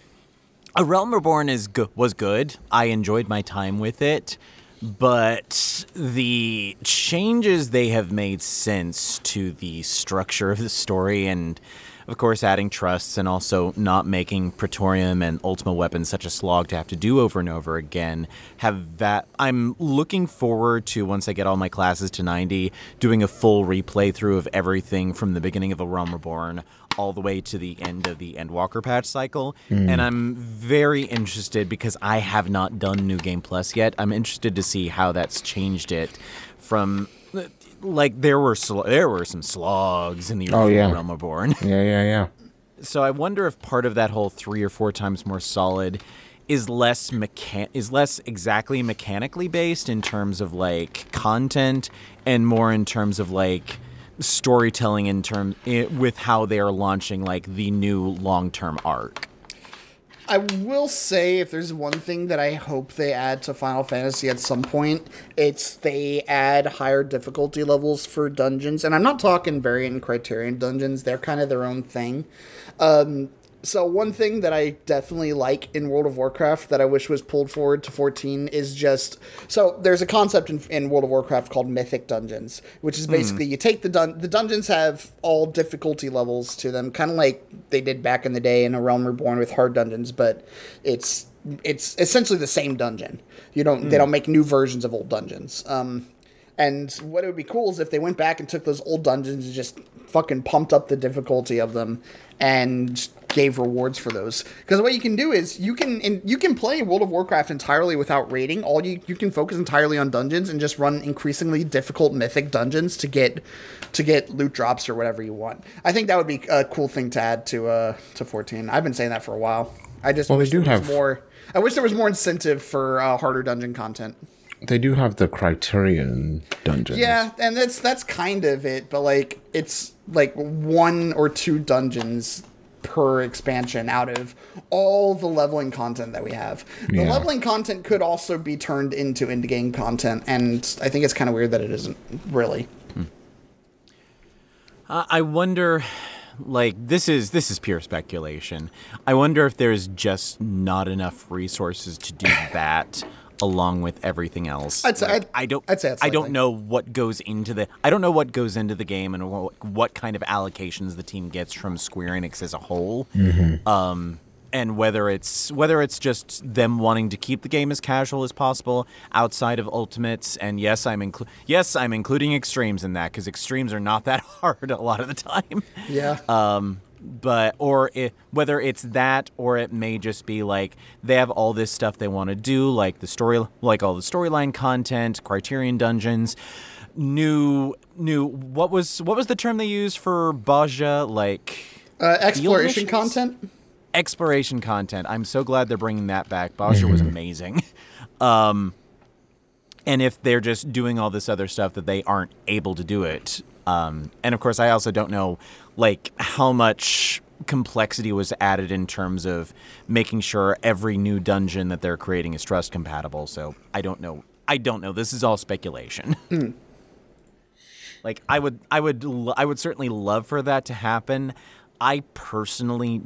[SPEAKER 4] a Realm Reborn is go- was good. I enjoyed my time with it, but the changes they have made since to the structure of the story and of course adding trusts and also not making Praetorium and Ultima weapons such a slog to have to do over and over again have that I'm looking forward to once I get all my classes to 90 doing a full replay through of everything from the beginning of A Realm Reborn all the way to the end of the Endwalker patch cycle,
[SPEAKER 2] Mm.
[SPEAKER 4] and I'm very interested because I have not done New Game Plus yet. I'm interested to see how that's changed it from like there were sl- there were some slogs in the
[SPEAKER 2] Oh,
[SPEAKER 4] original
[SPEAKER 2] yeah.
[SPEAKER 4] Realm Reborn.
[SPEAKER 2] Yeah, yeah, yeah.
[SPEAKER 4] So I wonder if part of that whole three or four times more solid is less mechan- is less exactly mechanically based in terms of like content and more in terms of like storytelling in terms with how they are launching like the new long-term arc.
[SPEAKER 3] I will say, if there's one thing that I hope they add to Final Fantasy at some point, it's they add higher difficulty levels for dungeons. And I'm not talking variant criterion dungeons, they're kind of their own thing. Um, so, one thing that I definitely like in World of Warcraft that I wish was pulled forward to 14 is just so there's a concept in, in World of Warcraft called mythic dungeons, which is
[SPEAKER 12] Hmm.
[SPEAKER 3] basically you take the dun- the dungeons have all difficulty levels to them, kind of like they did back in the day in A Realm Reborn with hard dungeons, but it's it's essentially the same dungeon. You don't they
[SPEAKER 12] Hmm.
[SPEAKER 3] don't make new versions of old dungeons. Um, and what it would be cool is if they went back and took those old dungeons and just fucking pumped up the difficulty of them and gave rewards for those. Because what you can do is you can in, you can play World of Warcraft entirely without raiding. All you you can focus entirely on dungeons and just run increasingly difficult mythic dungeons to get to get loot drops or whatever you want. I think that would be a cool thing to add to uh to 14. I've been saying that for a while. I just
[SPEAKER 2] Well, they do have-
[SPEAKER 3] more. I wish there was more incentive for uh, harder dungeon content.
[SPEAKER 2] They do have the Criterion dungeons.
[SPEAKER 3] Yeah, and that's that's kind of it, but like it's like one or two dungeons per expansion out of all the leveling content that we have. The
[SPEAKER 2] Yeah.
[SPEAKER 3] leveling content could also be turned into indie game content, and I think it's kind of weird that it isn't really.
[SPEAKER 4] Uh, I wonder, like this is this is pure speculation. I wonder if there's just not enough resources to do that along with everything else.
[SPEAKER 3] I'd say-
[SPEAKER 4] Like,
[SPEAKER 3] I'd-
[SPEAKER 4] I don't.
[SPEAKER 3] I'd say it's
[SPEAKER 4] I don't know what goes into the. I don't know what goes into the game and what, what kind of allocations the team gets from Square Enix as a whole.
[SPEAKER 2] Mhm.
[SPEAKER 4] Um, and whether it's whether it's just them wanting to keep the game as casual as possible outside of ultimates and yes i'm inclu- yes i'm including extremes in that because extremes are not that hard a lot of the time
[SPEAKER 3] Yeah.
[SPEAKER 4] um but or it, whether it's that or it may just be like they have all this stuff they want to do like the story like all the storyline content criterion dungeons new new what was what was the term they used for Bozja like
[SPEAKER 3] Uh, exploration content.
[SPEAKER 4] exploration content. I'm so glad they're bringing that back. Bozja was amazing. Um, and if they're just doing all this other stuff that they aren't able to do it, um, and of course, I also don't know like how much complexity was added in terms of making sure every new dungeon that they're creating is trust compatible. So I don't know. I don't know. This is all speculation. like I would I would I would certainly love for that to happen. I personally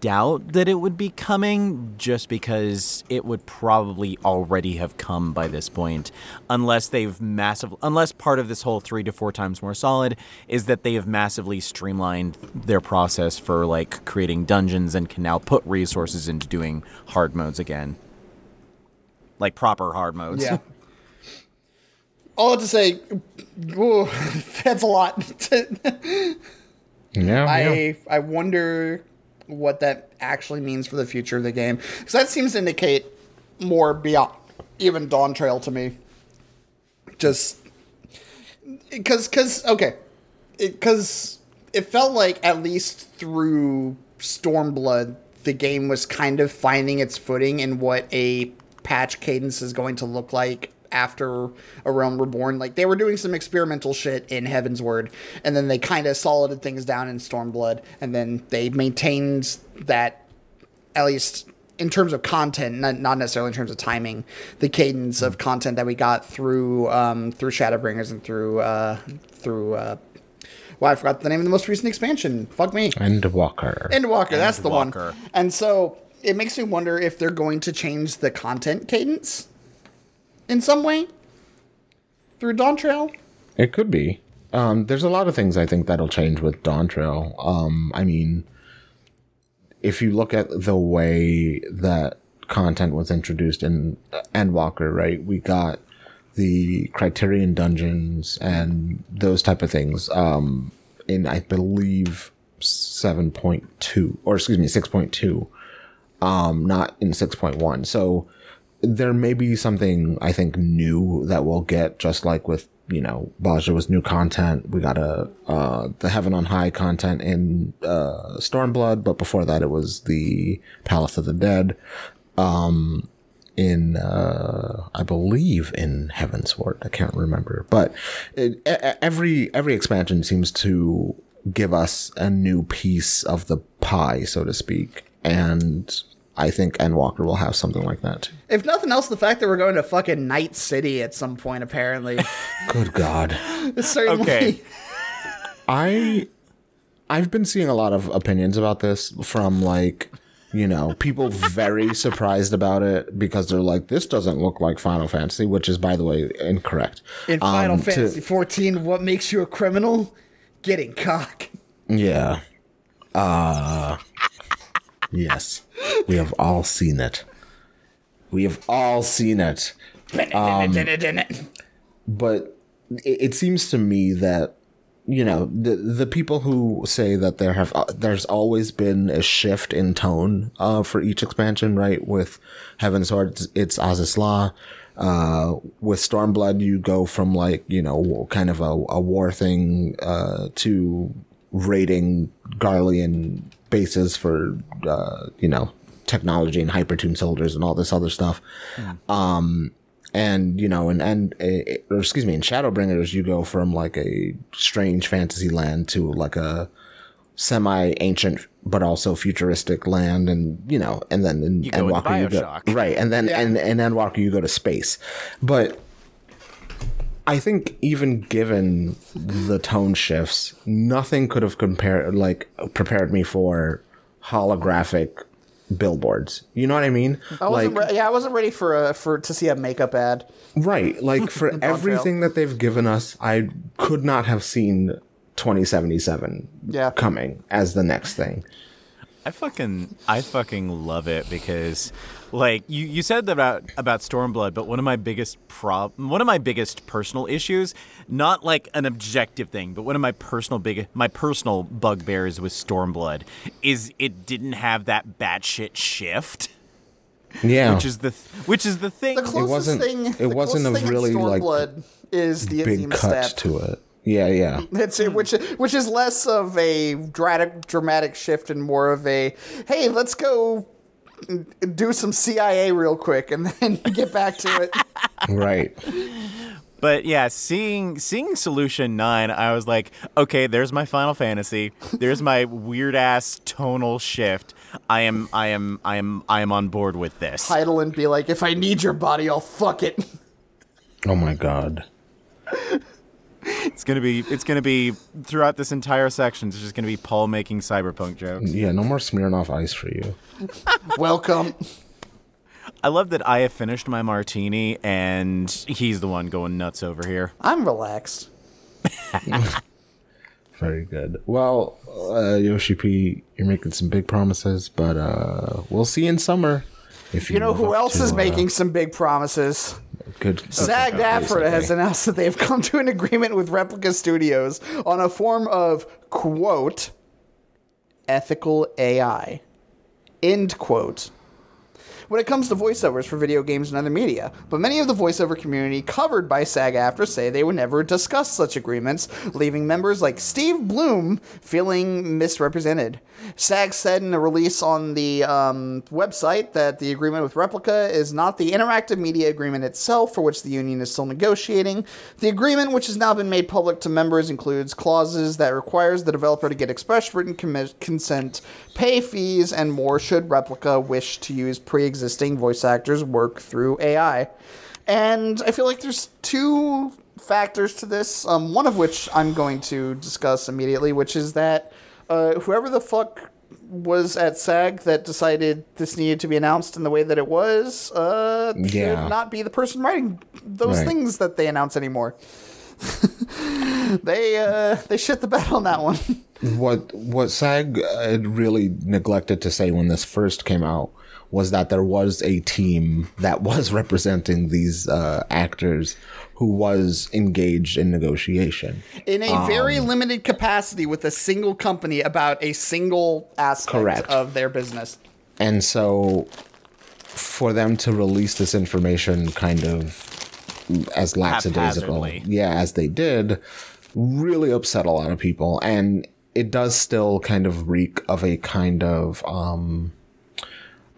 [SPEAKER 4] doubt that it would be coming just because it would probably already have come by this point unless they've massive unless part of this whole 3 to 4 times more solid is that they have massively streamlined their process for like creating dungeons and can now put resources into doing hard modes again. Like proper hard modes.
[SPEAKER 3] Yeah. All I have to say, ooh, that's a lot.
[SPEAKER 2] Yeah,
[SPEAKER 3] I I wonder what that actually means for the future of the game because that seems to indicate more beyond even Dawntrail to me. Just because because okay, because it, felt like at least through Stormblood, the game was kind of finding its footing in what a patch cadence is going to look like after a realm reborn like they were doing some experimental shit in Heavensward and then they kind of solided things down in stormblood and then they maintained that at least in terms of content not, not necessarily in terms of timing the cadence of content that we got through um, through shadowbringers and through uh, through uh, well i forgot the name of the most recent expansion fuck me
[SPEAKER 2] Endwalker.
[SPEAKER 3] Endwalker, that's the one. And so it makes me wonder if they're going to change the content cadence in some way through Dawntrail.
[SPEAKER 2] It could be. Um, there's a lot of things I think that'll change with Dawntrail. Um, I mean, if you look at the way that content was introduced in Endwalker, right? We got the Criterion dungeons and those type of things. Um, in I believe 7.2 or excuse me 6.2 um not in 6.1 so there may be something i think new that we'll get just like with you know Bozja was new content. We got a uh the heaven on high content in uh stormblood but before that it was the palace of the dead um in uh i believe in heavensward i can't remember. But it, every every expansion seems to give us a new piece of the pie so to speak. And i think endwalker will have something like that too
[SPEAKER 3] If nothing else, the fact that we're going to fucking Night City at some point, apparently.
[SPEAKER 2] good god
[SPEAKER 3] certainly.
[SPEAKER 4] Okay.
[SPEAKER 2] I I've been seeing a lot of opinions about this from like you know people very surprised about it because they're like this doesn't look like Final Fantasy, which is by the way incorrect.
[SPEAKER 3] In Final
[SPEAKER 2] Um, to-
[SPEAKER 3] Fantasy 14, what makes you a criminal? Getting cock.
[SPEAKER 2] yeah. Uh yes. We have all seen it. We have all seen it. Um, but it, seems to me that you know the the people who say that there have uh, there's always been a shift in tone uh, for each expansion, right? With Heavensward, it's, Law. Uh, with Stormblood, you go from like you know kind of a, a war thing uh, to raiding Garlean bases for uh, you know technology and hypertune soldiers and all this other stuff. Um, and you know, and and uh, or excuse me, in Shadowbringers, you go from like a strange fantasy land to like a semi ancient but also futuristic land, and you know, and then in
[SPEAKER 4] You go
[SPEAKER 2] Endwalker you go right, and then and and Endwalker you go to space, but. I think even given the tone shifts, nothing could have compared like prepared me for holographic billboards. You know what I mean?
[SPEAKER 3] I wasn't re- yeah, I wasn't ready for a, for to see a makeup ad.
[SPEAKER 2] Right. Like for
[SPEAKER 3] Dog trail.
[SPEAKER 2] everything that they've given us, I could not have seen 2077
[SPEAKER 3] Yeah.
[SPEAKER 2] coming as the next thing.
[SPEAKER 4] I fucking I fucking love it because like you, you said about about Stormblood, but one of my biggest prob one of my biggest personal issues, not like an objective thing, but one of my personal big my personal bugbears with Stormblood is it didn't have that batshit shift.
[SPEAKER 2] Yeah.
[SPEAKER 4] Which is the th- which is the thing
[SPEAKER 3] The closest
[SPEAKER 2] wasn't-
[SPEAKER 3] thing,
[SPEAKER 2] it
[SPEAKER 3] the
[SPEAKER 2] wasn't a
[SPEAKER 3] thing
[SPEAKER 2] really, like,
[SPEAKER 3] is the
[SPEAKER 2] Big
[SPEAKER 3] Azim
[SPEAKER 2] cut
[SPEAKER 3] step.
[SPEAKER 2] to it. Yeah, yeah.
[SPEAKER 3] It's which which is less of a dramatic dramatic shift and more of a hey, let's go do some CIA real quick and then get back to it.
[SPEAKER 2] Right.
[SPEAKER 4] But yeah, seeing seeing Solution Nine, I was like, okay, there's my Final Fantasy. There's my weird ass tonal shift. I am I am I am I am on board with this.
[SPEAKER 3] Title and be like, if I need your body, I'll fuck it.
[SPEAKER 2] Oh my god.
[SPEAKER 4] It's gonna be it's gonna be throughout this entire section. It's just gonna be Paul making cyberpunk jokes.
[SPEAKER 2] Yeah, no more smearing off ice for you.
[SPEAKER 3] Welcome.
[SPEAKER 4] I love that I have finished my martini and he's the one going nuts over here.
[SPEAKER 3] I'm relaxed.
[SPEAKER 2] Very good. Well, uh, Yoshi P, you're making some big promises, but uh, we'll see in summer. If you,
[SPEAKER 3] You know who else
[SPEAKER 2] to,
[SPEAKER 3] is
[SPEAKER 2] uh,
[SPEAKER 3] making some big promises?
[SPEAKER 2] Good?
[SPEAKER 3] SAG AFTRA has announced that they have come to an agreement with Replica Studios on a form of quote ethical AI end quote when it comes to voiceovers for video games and other media, but many of the voiceover community covered by SAG AFTRA say they would never discuss such agreements, leaving members like Steve Blum feeling misrepresented. SAG said in a release on the um, website that the agreement with Replica is not the interactive media agreement itself, for which the union is still negotiating. The agreement, which has now been made public to members, includes clauses that requires the developer to get express written consent, pay fees, and more should Replica wish to use pre-existing voice actors' work through AI. And I feel like there's two factors to this. Um, one of which I'm going to discuss immediately, which is that uh, whoever the fuck was at SAG that decided this needed to be announced in the way that it was uh,
[SPEAKER 2] Yeah.
[SPEAKER 3] should not be the person writing those
[SPEAKER 2] Right.
[SPEAKER 3] things that they announce anymore. they uh, they shit the bed on that one.
[SPEAKER 2] what what SAG had really neglected to say when this first came out was that there was a team that was representing these uh, actors who was engaged in negotiation.
[SPEAKER 3] in a
[SPEAKER 2] Um,
[SPEAKER 3] very limited capacity with a single company about a single aspect
[SPEAKER 2] Correct.
[SPEAKER 3] of their business.
[SPEAKER 2] And so for them to release this information kind of as lackadaisical, yeah, as they did, really upset a lot of people. And it does still kind of reek of a kind of, um,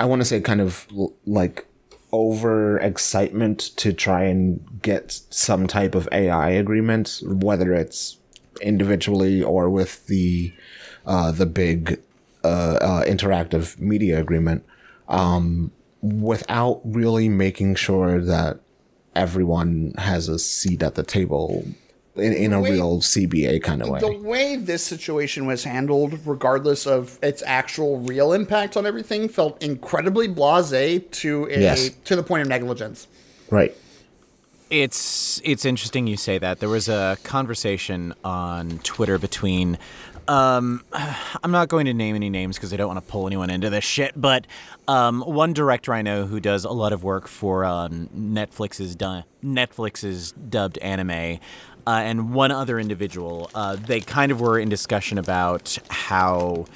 [SPEAKER 2] I want to say kind of like over excitement to try and get some type of AI agreement, whether it's individually or with the uh, the big uh, uh, interactive media agreement, um, without really making sure that everyone has a seat at the table in, in a
[SPEAKER 3] Wait.
[SPEAKER 2] real CBA kind of way.
[SPEAKER 3] The way this situation was handled, regardless of its actual real impact on everything, felt incredibly blasé to a
[SPEAKER 2] Yes.
[SPEAKER 3] to the point of negligence.
[SPEAKER 2] Right.
[SPEAKER 4] It's it's interesting you say that. There was a conversation on Twitter between um, I'm not going to name any names because I don't want to pull anyone into this shit, but um, one director I know who does a lot of work for um, Netflix's du- Netflix's dubbed anime, uh, and one other individual. Uh, they kind of were in discussion about how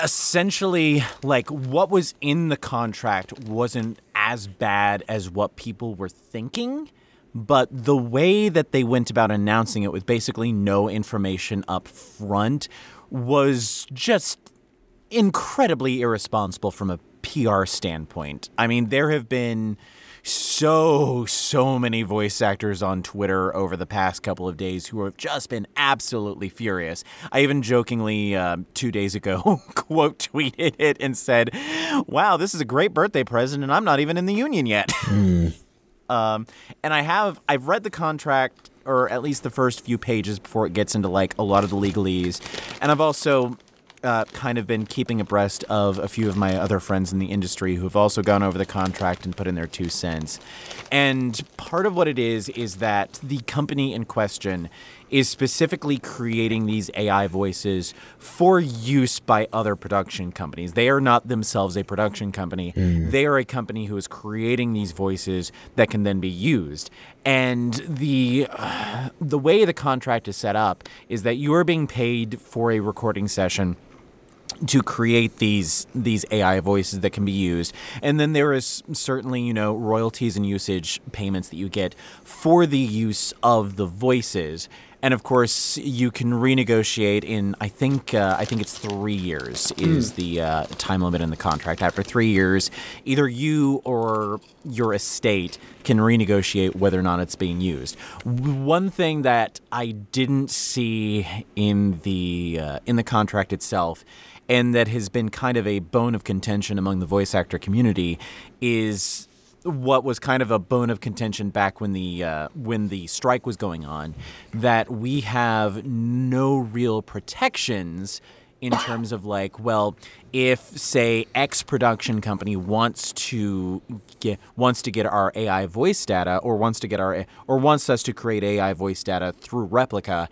[SPEAKER 4] essentially like what was in the contract wasn't as bad as what people were thinking but the way that they went about announcing it with basically no information up front was just incredibly irresponsible from a PR standpoint. I mean, there have been so so many voice actors on Twitter over the past couple of days who have just been absolutely furious. I even jokingly um, two days ago quote tweeted it and said, "Wow, this is a great birthday present, and I'm not even in the union yet." Um, and I have I've read the contract or at least the first few pages before it gets into like a lot of the legalese, and I've also uh, kind of been keeping abreast of a few of my other friends in the industry who have also gone over the contract and put in their two cents. And part of what it is is that the company in question is specifically creating these AI voices for use by other production companies. They are not themselves a production company. They are a company who is creating these voices that can then be used. And the the way the contract is set up is that you are being paid for a recording session to create these these AI voices that can be used. And then there is certainly, you know, royalties and usage payments that you get for the use of the voices. And of course, you can renegotiate in I think uh, I think it's three years is the uh, time limit in the contract. After three years, either you or your estate can renegotiate whether or not it's being used. One thing that I didn't see in the uh, in the contract itself and that has been kind of a bone of contention among the voice actor community is what was kind of a bone of contention back when the uh, when the strike was going on that we have no real protections in terms of like well if say X production company wants to get wants to get our AI voice data or wants to get our or wants us to create AI voice data through replica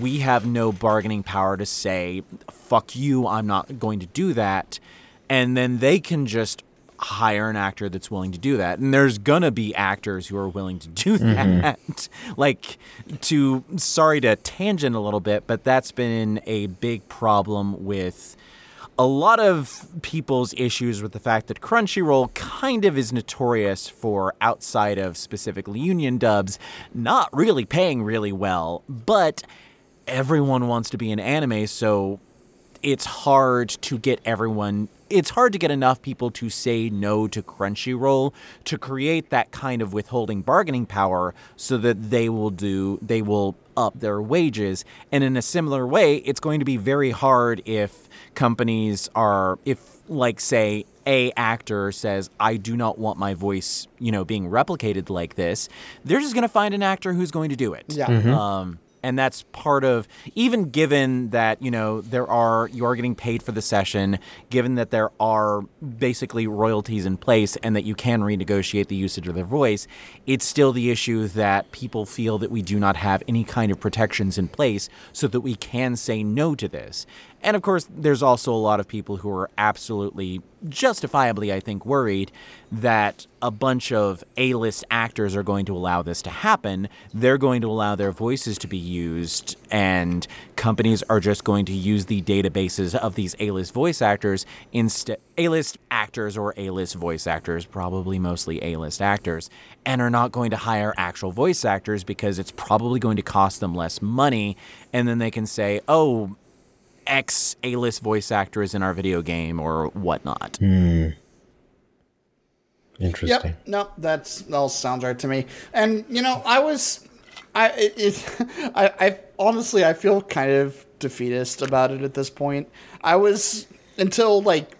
[SPEAKER 4] we have no bargaining power to say fuck you i'm not going to do that. And then they can just hire an actor that's willing to do that. And there's gonna be actors who are willing to do mm-hmm. that. Like to sorry to tangent a little bit but that's been a big problem with a lot of people's issues with the fact that Crunchyroll kind of is notorious for outside of specifically union dubs not really paying really well, but everyone wants to be in anime, so it's hard to get everyone it's hard to get enough people to say no to Crunchyroll to create that kind of withholding bargaining power so that they will do they will up their wages and in a similar way it's going to be very hard if companies are if like say a actor says I do not want my voice, you know, being replicated like this, they're just going to find an actor who's going to do it.
[SPEAKER 3] Yeah.
[SPEAKER 2] Mm-hmm.
[SPEAKER 3] Mhm.
[SPEAKER 4] Um and that's part of even given that you know there are you are getting paid for the session given that there are basically royalties in place and that you can renegotiate the usage of their voice it's still the issue that people feel that we do not have any kind of protections in place so that we can say no to this and of course, there's also a lot of people who are absolutely justifiably, I think, worried that a bunch of A list actors are going to allow this to happen. They're going to allow their voices to be used, and companies are just going to use the databases of these A list voice actors instead. A list actors or A list voice actors, probably mostly A list actors, and are not going to hire actual voice actors because it's probably going to cost them less money. And then they can say, oh, X A list voice actor is in our video game or whatnot.
[SPEAKER 2] Hmm. Interesting.
[SPEAKER 3] Yep. No, that's that all sounds right to me. And you know, I was, I it, it I, I honestly I feel kind of defeatist about it at this point. I was until like,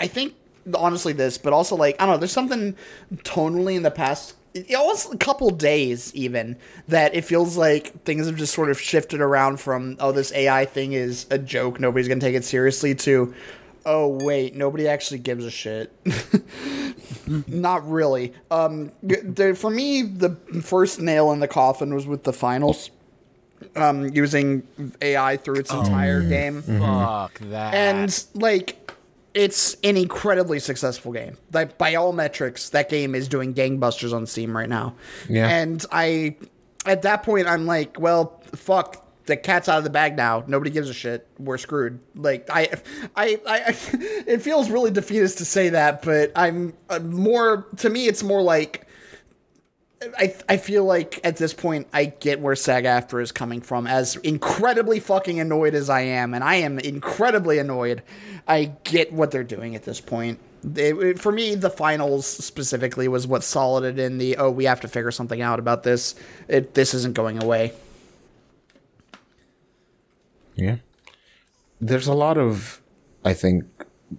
[SPEAKER 3] I think honestly this, but also like I don't know. There's something tonally in the past was a couple days even that it feels like things have just sort of shifted around from oh this AI thing is a joke nobody's gonna take it seriously to oh wait nobody actually gives a shit. Not really. Um the, for me the first nail in the coffin was with the finals um using AI through its entire
[SPEAKER 4] Oh,
[SPEAKER 3] game.
[SPEAKER 4] Fuck that.
[SPEAKER 3] and like it's an incredibly successful game. Like by all metrics, that game is doing gangbusters on Steam right now.
[SPEAKER 2] Yeah.
[SPEAKER 3] And I at that point I'm like, well, fuck, the cat's out of the bag now. Nobody gives a shit. We're screwed. Like I I I it feels really defeatist to say that, but I'm, I'm more to me it's more like I, I feel like at this point I get where SAG AFTRA is coming from. As incredibly fucking annoyed as I am, and I am incredibly annoyed, I get what they're doing at this point. It- it- for me, the finals specifically was what solid it in the oh we have to figure something out about this. It this isn't going away.
[SPEAKER 2] Yeah. There's a lot of, I think,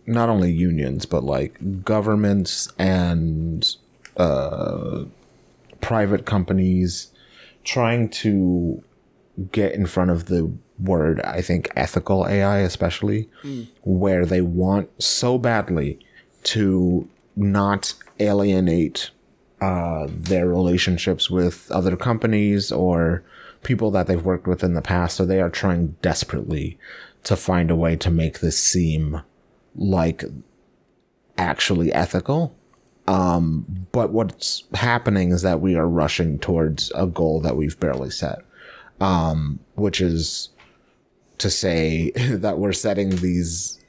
[SPEAKER 2] not only unions, but like governments and uh, private companies trying to get in front of the word, I think, ethical AI, especially, where they want so badly to not alienate uh, their relationships with other companies or people that they've worked with in the past. So they are trying desperately to find a way to make this seem like actually ethical. Um, but what's happening is that we are rushing towards a goal that we've barely set, um, which is to say that we're setting these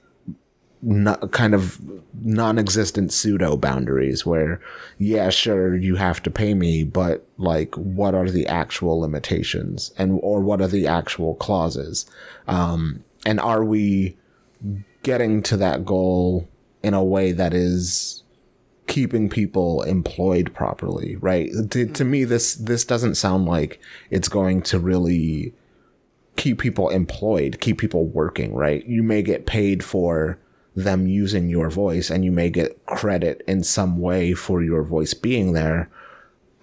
[SPEAKER 2] no, kind of non-existent pseudo boundaries where yeah sure you have to pay me but like what are the actual limitations and or what are the actual clauses? Um and are we getting to that goal in a way that is keeping people employed properly right? To, to me this this doesn't sound like it's going to really keep people employed keep people working right? You may get paid for them using your voice and you may get credit in some way for your voice being there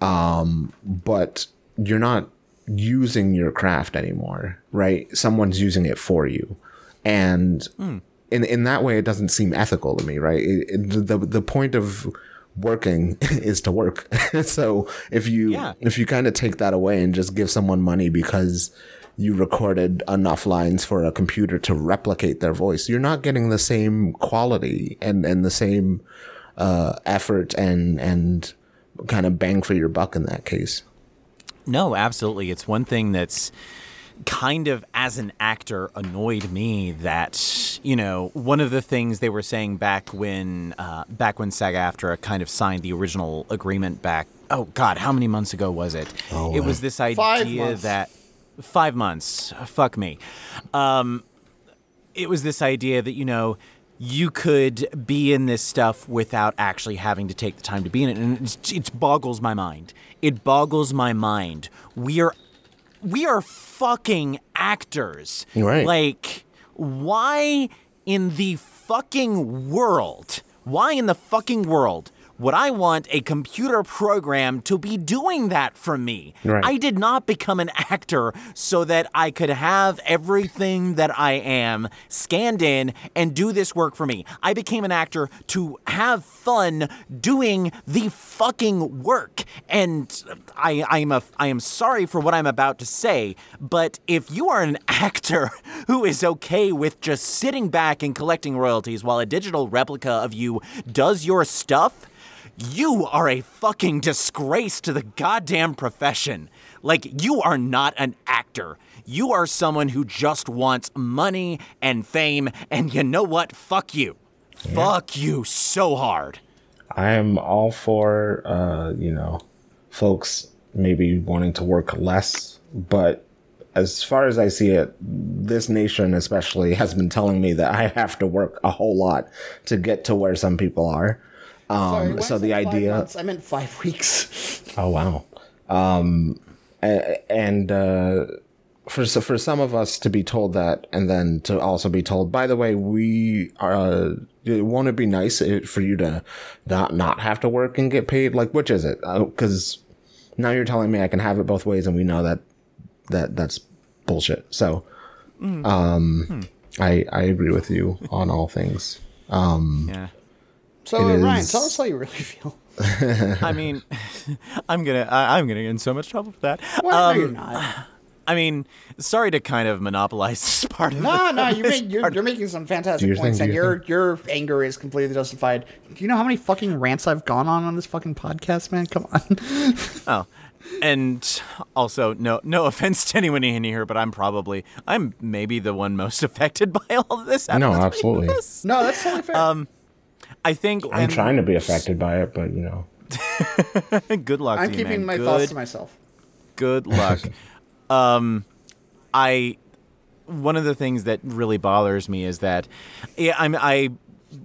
[SPEAKER 2] um but you're not using your craft anymore right? Someone's using it for you. And in in that way it doesn't seem ethical to me right it, it- the the point of working is to work so if you
[SPEAKER 4] Yeah.
[SPEAKER 2] if you kind of take that away and just give someone money because you recorded enough lines for a computer to replicate their voice you're not getting the same quality and and the same uh effort and and kind of bang for your buck in that case
[SPEAKER 4] No, absolutely. It's one thing that's kind of as an actor annoyed me that you know one of the things they were saying back when uh, back when SAG-AFTRA kind of signed the original agreement back oh god how many months ago was it?
[SPEAKER 2] Oh,
[SPEAKER 4] it was this idea
[SPEAKER 3] months.
[SPEAKER 4] that five months fuck me. Um it was this idea that you know you could be in this stuff without actually having to take the time to be in it and it's, it boggles my mind. It boggles my mind. We are we are fucking actors
[SPEAKER 2] Right.
[SPEAKER 4] like why in the fucking world why in the fucking world would I want a computer program to be doing that for me?
[SPEAKER 2] Right.
[SPEAKER 4] I did not become an actor so that I could have everything that I am scanned in and do this work for me. I became an actor to have fun doing the fucking work. And I, I am a, I am sorry for what I'm about to say, but if you are an actor who is okay with just sitting back and collecting royalties while a digital replica of you does your stuff, you are a fucking disgrace to the goddamn profession. Like, you are not an actor. You are someone who just wants money and fame, and you know what? Fuck you. Fuck you so hard.
[SPEAKER 2] I am all for, uh, you know, folks maybe wanting to work less, but as far as I see it, this nation especially has been telling me that I have to work a whole lot to get to where some people are. Um,
[SPEAKER 3] Sorry,
[SPEAKER 2] so the idea.
[SPEAKER 3] months, I meant five weeks.
[SPEAKER 2] Oh wow. Um, and uh, for so for some of us to be told that, and then to also be told, by the way, we are. Uh, won't it be nice for you to not not have to work and get paid? Like, which is it? Because now you're telling me I can have it both ways, and we know that that that's bullshit. So,
[SPEAKER 4] Mm.
[SPEAKER 2] um,
[SPEAKER 4] Hmm.
[SPEAKER 2] I I agree with you on all things. Um,
[SPEAKER 4] Yeah.
[SPEAKER 3] So,
[SPEAKER 2] It
[SPEAKER 3] uh, Ryan, tell us how you really feel.
[SPEAKER 4] I mean, I'm gonna I, I'm gonna get in so much trouble for that.
[SPEAKER 3] Well, no,
[SPEAKER 4] Um,
[SPEAKER 3] you're not.
[SPEAKER 4] I mean, sorry to kind of monopolize this part of it.
[SPEAKER 3] No,
[SPEAKER 4] the,
[SPEAKER 3] no, you're, make, you're, you're making some fantastic
[SPEAKER 2] your
[SPEAKER 3] points,
[SPEAKER 2] thing,
[SPEAKER 3] and
[SPEAKER 2] your
[SPEAKER 3] your your anger is completely justified. Do you know how many fucking rants I've gone on on this fucking podcast, man? Come on.
[SPEAKER 4] Oh, and also no no offense to anyone in here, but I'm probably I'm maybe the one most affected by all of this. out
[SPEAKER 2] No,
[SPEAKER 4] of the three of
[SPEAKER 2] absolutely.
[SPEAKER 4] us.
[SPEAKER 3] no, that's totally fair.
[SPEAKER 4] Um, I think
[SPEAKER 2] I'm
[SPEAKER 4] and
[SPEAKER 2] trying to be affected by it, but you know.
[SPEAKER 4] good luck.
[SPEAKER 3] I'm
[SPEAKER 4] to you,
[SPEAKER 3] keeping
[SPEAKER 4] man.
[SPEAKER 3] my
[SPEAKER 4] good,
[SPEAKER 3] thoughts to myself.
[SPEAKER 4] Good luck. um, I one of the things that really bothers me is that yeah, I'm I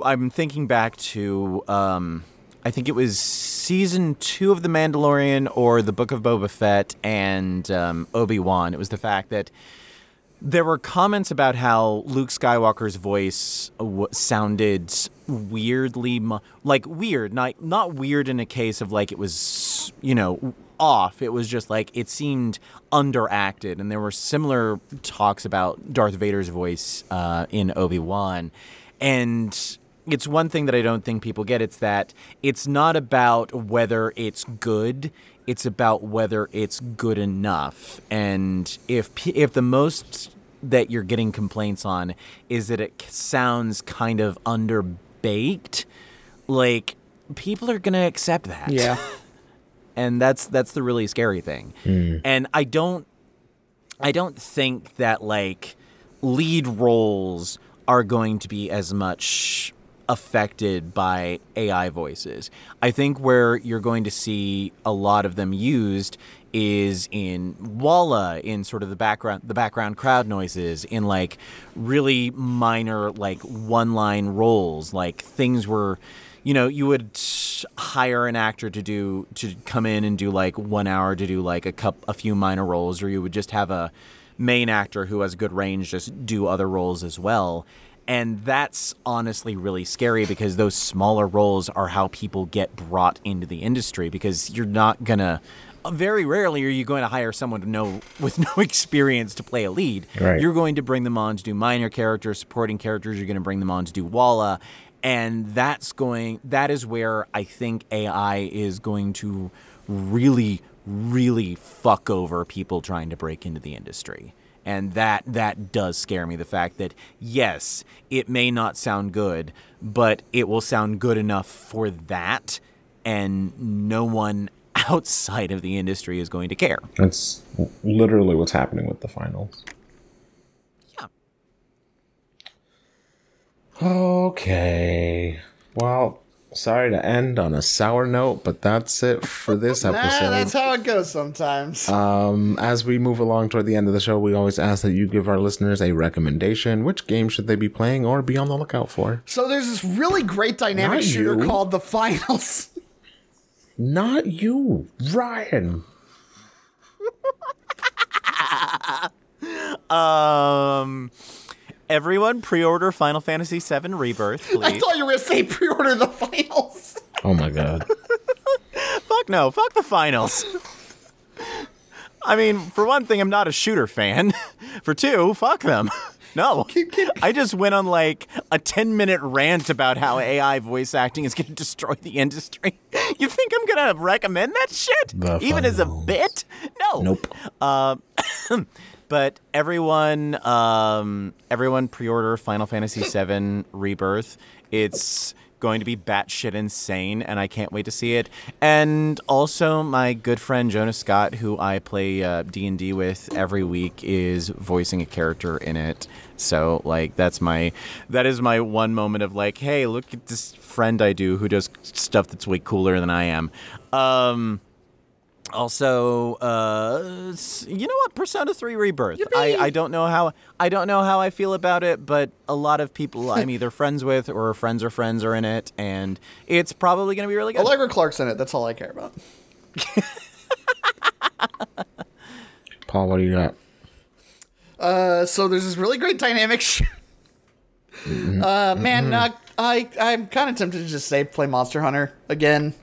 [SPEAKER 4] I'm thinking back to um, I think it was season two of The Mandalorian or the Book of Boba Fett and um, Obi Wan. It was the fact that there were comments about how Luke Skywalker's voice w- sounded weirdly, mu- like weird, not not weird in a case of like it was, you know, off. It was just like it seemed underacted, and there were similar talks about Darth Vader's voice uh, in Obi Wan, and it's one thing that I don't think people get. It's that it's not about whether it's good. It's about whether it's good enough. And if if the most that you're getting complaints on is that it sounds kind of underbaked, like people are gonna accept that.
[SPEAKER 3] Yeah.
[SPEAKER 4] and that's that's the really scary thing. Hmm. And I don't I don't think that like lead roles are going to be as much affected by AI voices. I think where you're going to see a lot of them used is in Walla, in sort of the background the background crowd noises, in like really minor like one line roles, like things where you know, you would hire an actor to do to come in and do like one hour to do like a cup a few minor roles, or you would just have a main actor who has good range just do other roles as well. And that's honestly really scary because those smaller roles are how people get brought into the industry because you're not gonna very rarely are you going to hire someone to know with no experience to play a lead.
[SPEAKER 2] Right.
[SPEAKER 4] You're going to bring them on to do minor characters, supporting characters. You're going to bring them on to do Walla, and that's going. That is where I think AI is going to really, really fuck over people trying to break into the industry. And that that does scare me. The fact that yes, it may not sound good, but it will sound good enough for that, and no one outside of the industry is going to care.
[SPEAKER 2] That's literally what's happening with the finals.
[SPEAKER 4] Yeah.
[SPEAKER 2] Okay. Well, sorry to end on a sour note, but that's it for this episode.
[SPEAKER 3] Nah, that's how it goes sometimes.
[SPEAKER 2] Um, as we move along toward the end of the show, we always ask that you give our listeners a recommendation. Which game should they be playing or be on the lookout for?
[SPEAKER 3] so there's this really great dynamic
[SPEAKER 2] Not
[SPEAKER 3] shooter
[SPEAKER 2] you.
[SPEAKER 3] called The Finals.
[SPEAKER 2] Not you, Ryan.
[SPEAKER 4] Um, everyone, pre-order Final Fantasy VII Rebirth, please.
[SPEAKER 3] I thought you were gonna say pre-order The Finals.
[SPEAKER 2] Oh my god.
[SPEAKER 4] Fuck no. Fuck the finals. I mean, for one thing, I'm not a shooter fan. For two, fuck them. No. I just went on like a 10 minute rant about how AI voice acting is going to destroy the industry. You think I'm going to recommend that shit?
[SPEAKER 2] The
[SPEAKER 4] Even as a bit? No.
[SPEAKER 2] Nope.
[SPEAKER 4] Uh, but everyone, um, everyone pre-order Final Fantasy VII Rebirth. It's going to be batshit insane, and I can't wait to see it. And also, my good friend Jonah Scott, who I play uh, D and D with every week, is voicing a character in it. So, like, that's my that is my one moment of like, hey, look at this friend I do who does stuff that's way cooler than I am. Um, also, uh, you know what? Persona 3 Rebirth. I, I don't know how I don't know how I feel about it, but a lot of people I'm either friends with or friends or friends are in it, and it's probably going to be really good.
[SPEAKER 3] Allegra Clark's in it. That's all I care about.
[SPEAKER 2] Paul, what do you got?
[SPEAKER 3] Uh, so there's this really great dynamic. Sh- uh, man, uh, I I'm kind of tempted to just say play Monster Hunter again.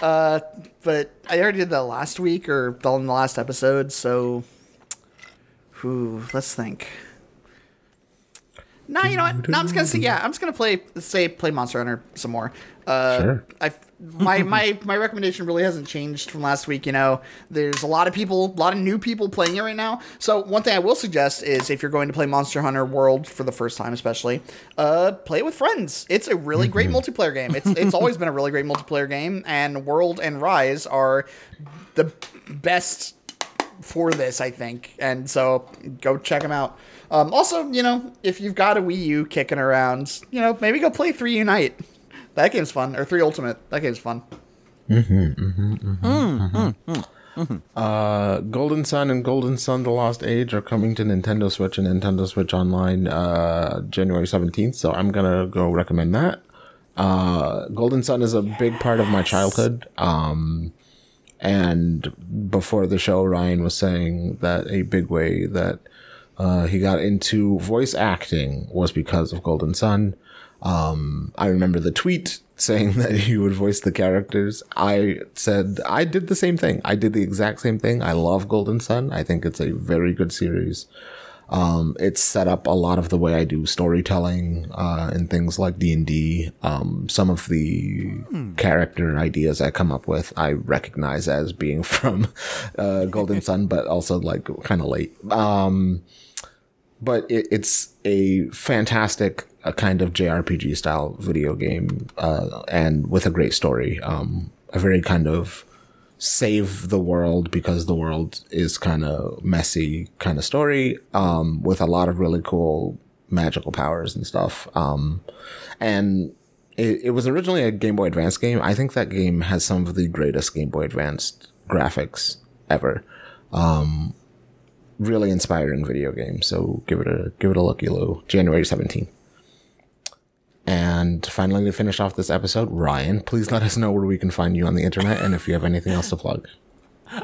[SPEAKER 3] Uh, but I already did that last week or the- in the last episode. So, whew, let's think. No, you know what? No, I'm just gonna say yeah. I'm just gonna play say play Monster Hunter some more. Uh,
[SPEAKER 2] Sure.
[SPEAKER 3] I my my my recommendation really hasn't changed from last week. You know, there's a lot of people, a lot of new people playing it right now. So one thing I will suggest is if you're going to play Monster Hunter World for the first time, especially, uh, play it with friends. It's a really great multiplayer game. It's it's always been a really great multiplayer game, and World and Rise are the best for this, I think. And so go check them out. Um, also, you know, if you've got a Wii U kicking around, you know, maybe go play Three Unite. That game's fun, or Three Ultimate. That game's fun.
[SPEAKER 2] Uh, Golden Sun and Golden Sun: The Lost Age are coming to Nintendo Switch and Nintendo Switch Online uh, January seventeenth. So I'm gonna go recommend that. Uh, Golden Sun is a big part of my childhood. Um, and before the show, Ryan was saying that a big way that uh, he got into voice acting was because of Golden Sun. Um, I remember the tweet saying that he would voice the characters. I said I did the same thing. I did the exact same thing. I love Golden Sun. I think it's a very good series. Um, it's set up a lot of the way I do storytelling uh, and things like D and D. Um, some of the character ideas I come up with, I recognize as being from uh, Golden Sun, but also like kind of late. Um, but it, it's a fantastic uh, kind of JRPG style video game, uh, and with a great story. Um, a very kind of save the world because the world is kind of messy kind of story, um, with a lot of really cool magical powers and stuff. Um, and it, it was originally a Game Boy Advance game. I think that game has some of the greatest Game Boy Advanced graphics ever. Um, really inspiring video game. So give it a give it a looky loo. January seventeenth. And finally, to finish off this episode, Ryan, please let us know where we can find you on the internet and if you have anything else to plug.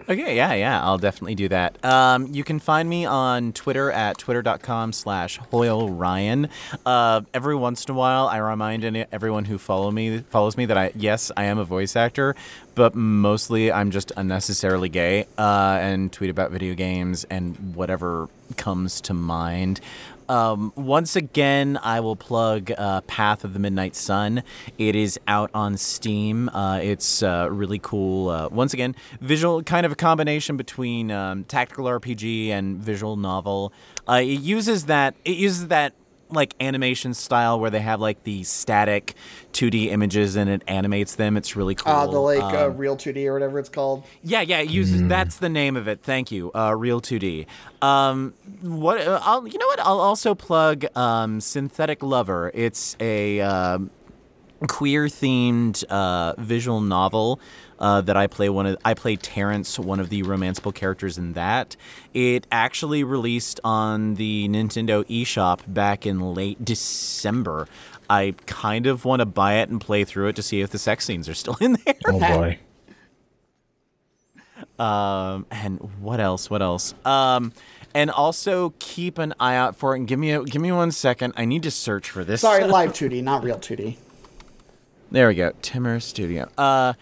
[SPEAKER 4] Okay, yeah, yeah, I'll definitely do that. Um, you can find me on Twitter at twitter.com slash Hoyle Ryan. Uh, every once in a while, I remind everyone who follow me follows me that I yes, I am a voice actor, but mostly I'm just unnecessarily gay uh, and tweet about video games and whatever comes to mind. Um, once again, I will plug uh, Path of the Midnight Sun. It is out on Steam. Uh, it's uh, really cool. Uh, once again, visual kind of a combination between um, tactical RPG and visual novel. Uh, it uses that. It uses that like animation style where they have like the static 2D images and it animates them. It's really cool.
[SPEAKER 3] Uh, the like uh,
[SPEAKER 4] Um,
[SPEAKER 3] Real 2D or whatever it's called.
[SPEAKER 4] yeah, yeah, it uses that's the name of it. Thank you. Uh, Real 2D. Um, what uh, I'll you know what I'll also plug um, Synthetic Lover. It's a um, queer themed uh, visual novel uh, that I play one of I play Terrence, one of the romanceable characters in that. It actually released on the Nintendo eShop back in late December. I kind of want to buy it and play through it to see if the sex scenes are still in there.
[SPEAKER 2] Oh boy.
[SPEAKER 4] Um, and what else? What else? Um, and also keep an eye out for it. And give me a, give me one second. I need to search for this.
[SPEAKER 3] Sorry, live 2D, not real 2D.
[SPEAKER 4] There we go. Timmer Studio. Uh,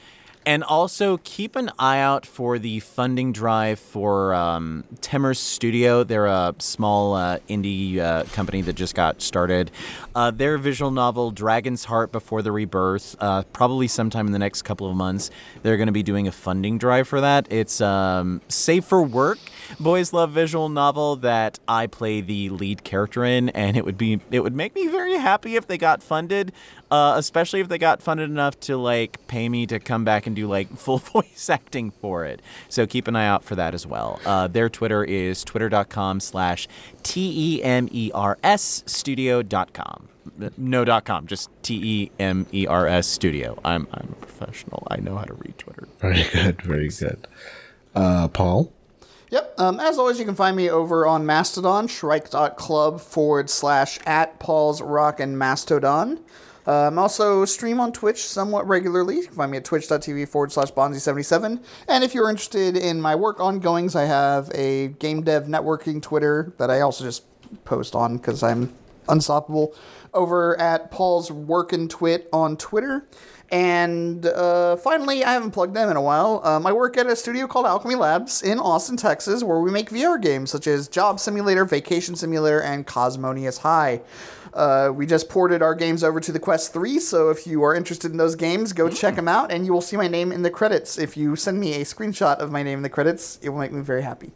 [SPEAKER 4] and also keep an eye out for the funding drive for um, Timmer Studio. They're a small uh, indie uh, company that just got started. Uh, their visual novel, Dragon's Heart Before the Rebirth, uh, probably sometime in the next couple of months, they're going to be doing a funding drive for that. It's um, safe for work. Boys Love visual novel that I play the lead character in, and it would be it would make me very happy if they got funded, uh, especially if they got funded enough to like pay me to come back and do like full voice acting for it. So keep an eye out for that as well. Uh, their Twitter is twitter.com slash T E M E R S studio.com. No dot com, just T E M E R S studio. I'm I'm a professional. I know how to read Twitter.
[SPEAKER 2] Very good, very good. Uh, Paul?
[SPEAKER 3] Yep. Um, as always, you can find me over on Mastodon, shrike.club forward slash at Paul's Rock and Mastodon. Um, also stream on Twitch somewhat regularly. You can find me at twitch.tv forward slash Bonzi77. And if you're interested in my work ongoings, I have a game dev networking Twitter that I also just post on because I'm unstoppable over at Paul's Workin' Twit on Twitter. And uh, finally, I haven't plugged them in a while. Um, I work at a studio called Owlchemy Labs in Austin, Texas, where we make VR games such as Job Simulator, Vacation Simulator, and Cosmonious High. Uh, we just ported our games over to the Quest 3, so if you are interested in those games, go check them out, and you will see my name in the credits. If you send me a screenshot of my name in the credits, it will make me very happy.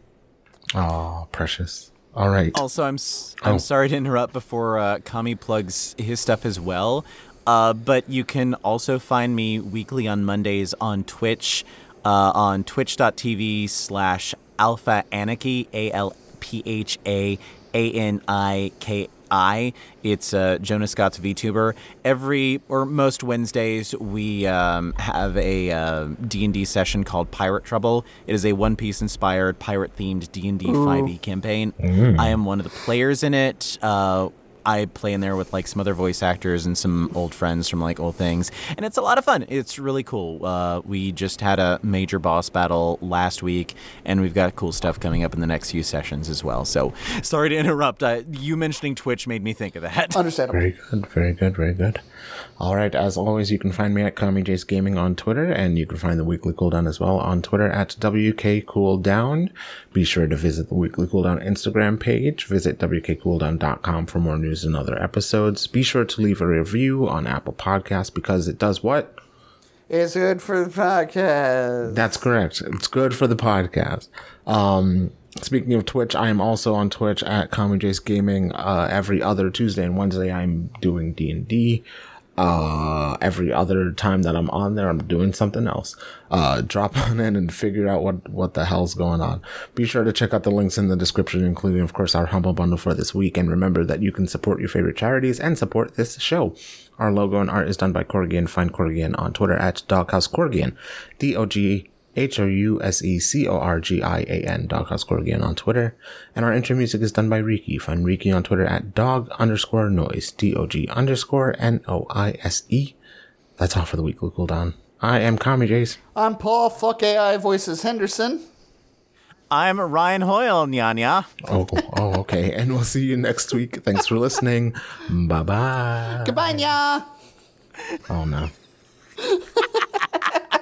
[SPEAKER 2] Oh, precious. All right.
[SPEAKER 4] Also, I'm s- I'm
[SPEAKER 2] Oh.
[SPEAKER 4] sorry to interrupt before uh, Kami plugs his stuff as well. Uh, but you can also find me weekly on Mondays on Twitch, uh, on twitch.tv slash alpha anarchy, A L P H A A N I K I. It's uh, Jonah Scott's VTuber. Every or most Wednesdays, we um, have a uh, D&D session called Pirate Trouble. It is a One Piece inspired pirate themed D&D 5e campaign.
[SPEAKER 12] Mm.
[SPEAKER 4] I am one of the players in it. Uh, I play in there with like some other voice actors and some old friends from like old things, and it's a lot of fun. It's really cool. Uh, we just had a major boss battle last week, and we've got cool stuff coming up in the next few sessions as well. So sorry to interrupt. Uh, you mentioning Twitch made me think of that.
[SPEAKER 3] Understandable.
[SPEAKER 2] Very good, very good, very good. All right, as always, you can find me at Kami Jace Gaming on Twitter, and you can find the Weekly Cooldown as well on Twitter at WKCooldown. Be sure to visit the Weekly Cooldown Instagram page. Visit WKCooldown.com for more news and other episodes. Be sure to leave a review on Apple Podcasts because it does what?
[SPEAKER 3] It's good for the podcast.
[SPEAKER 2] That's correct. It's good for the podcast. Um, speaking of Twitch, I am also on Twitch at Kami Jace Gaming. Uh, every other Tuesday and Wednesday, I'm doing D and D. Uh, every other time that I'm on there, I'm doing something else. Uh, drop on in and figure out what what the hell's going on. Be sure to check out the links in the description, including, of course, our humble bundle for this week. And remember that you can support your favorite charities and support this show. Our logo and art is done by Corgian. Find Corgian on Twitter at Doghouse Corgian. D O G H O U S E C O R G I A N, Doghouse Corgian on Twitter. And our intro music is done by Riki. Find Riki on Twitter at dog underscore noise, D O G underscore N O I S E. That's all for the weekly cooldown. I am Kami Jace.
[SPEAKER 3] I'm Paul, fuck AI voices Henderson.
[SPEAKER 4] I'm Ryan Hoyle, Nyanya.
[SPEAKER 2] Oh, oh, okay. And we'll see you next week. Thanks for listening. Bye bye.
[SPEAKER 3] Goodbye, nya.
[SPEAKER 2] Oh, no.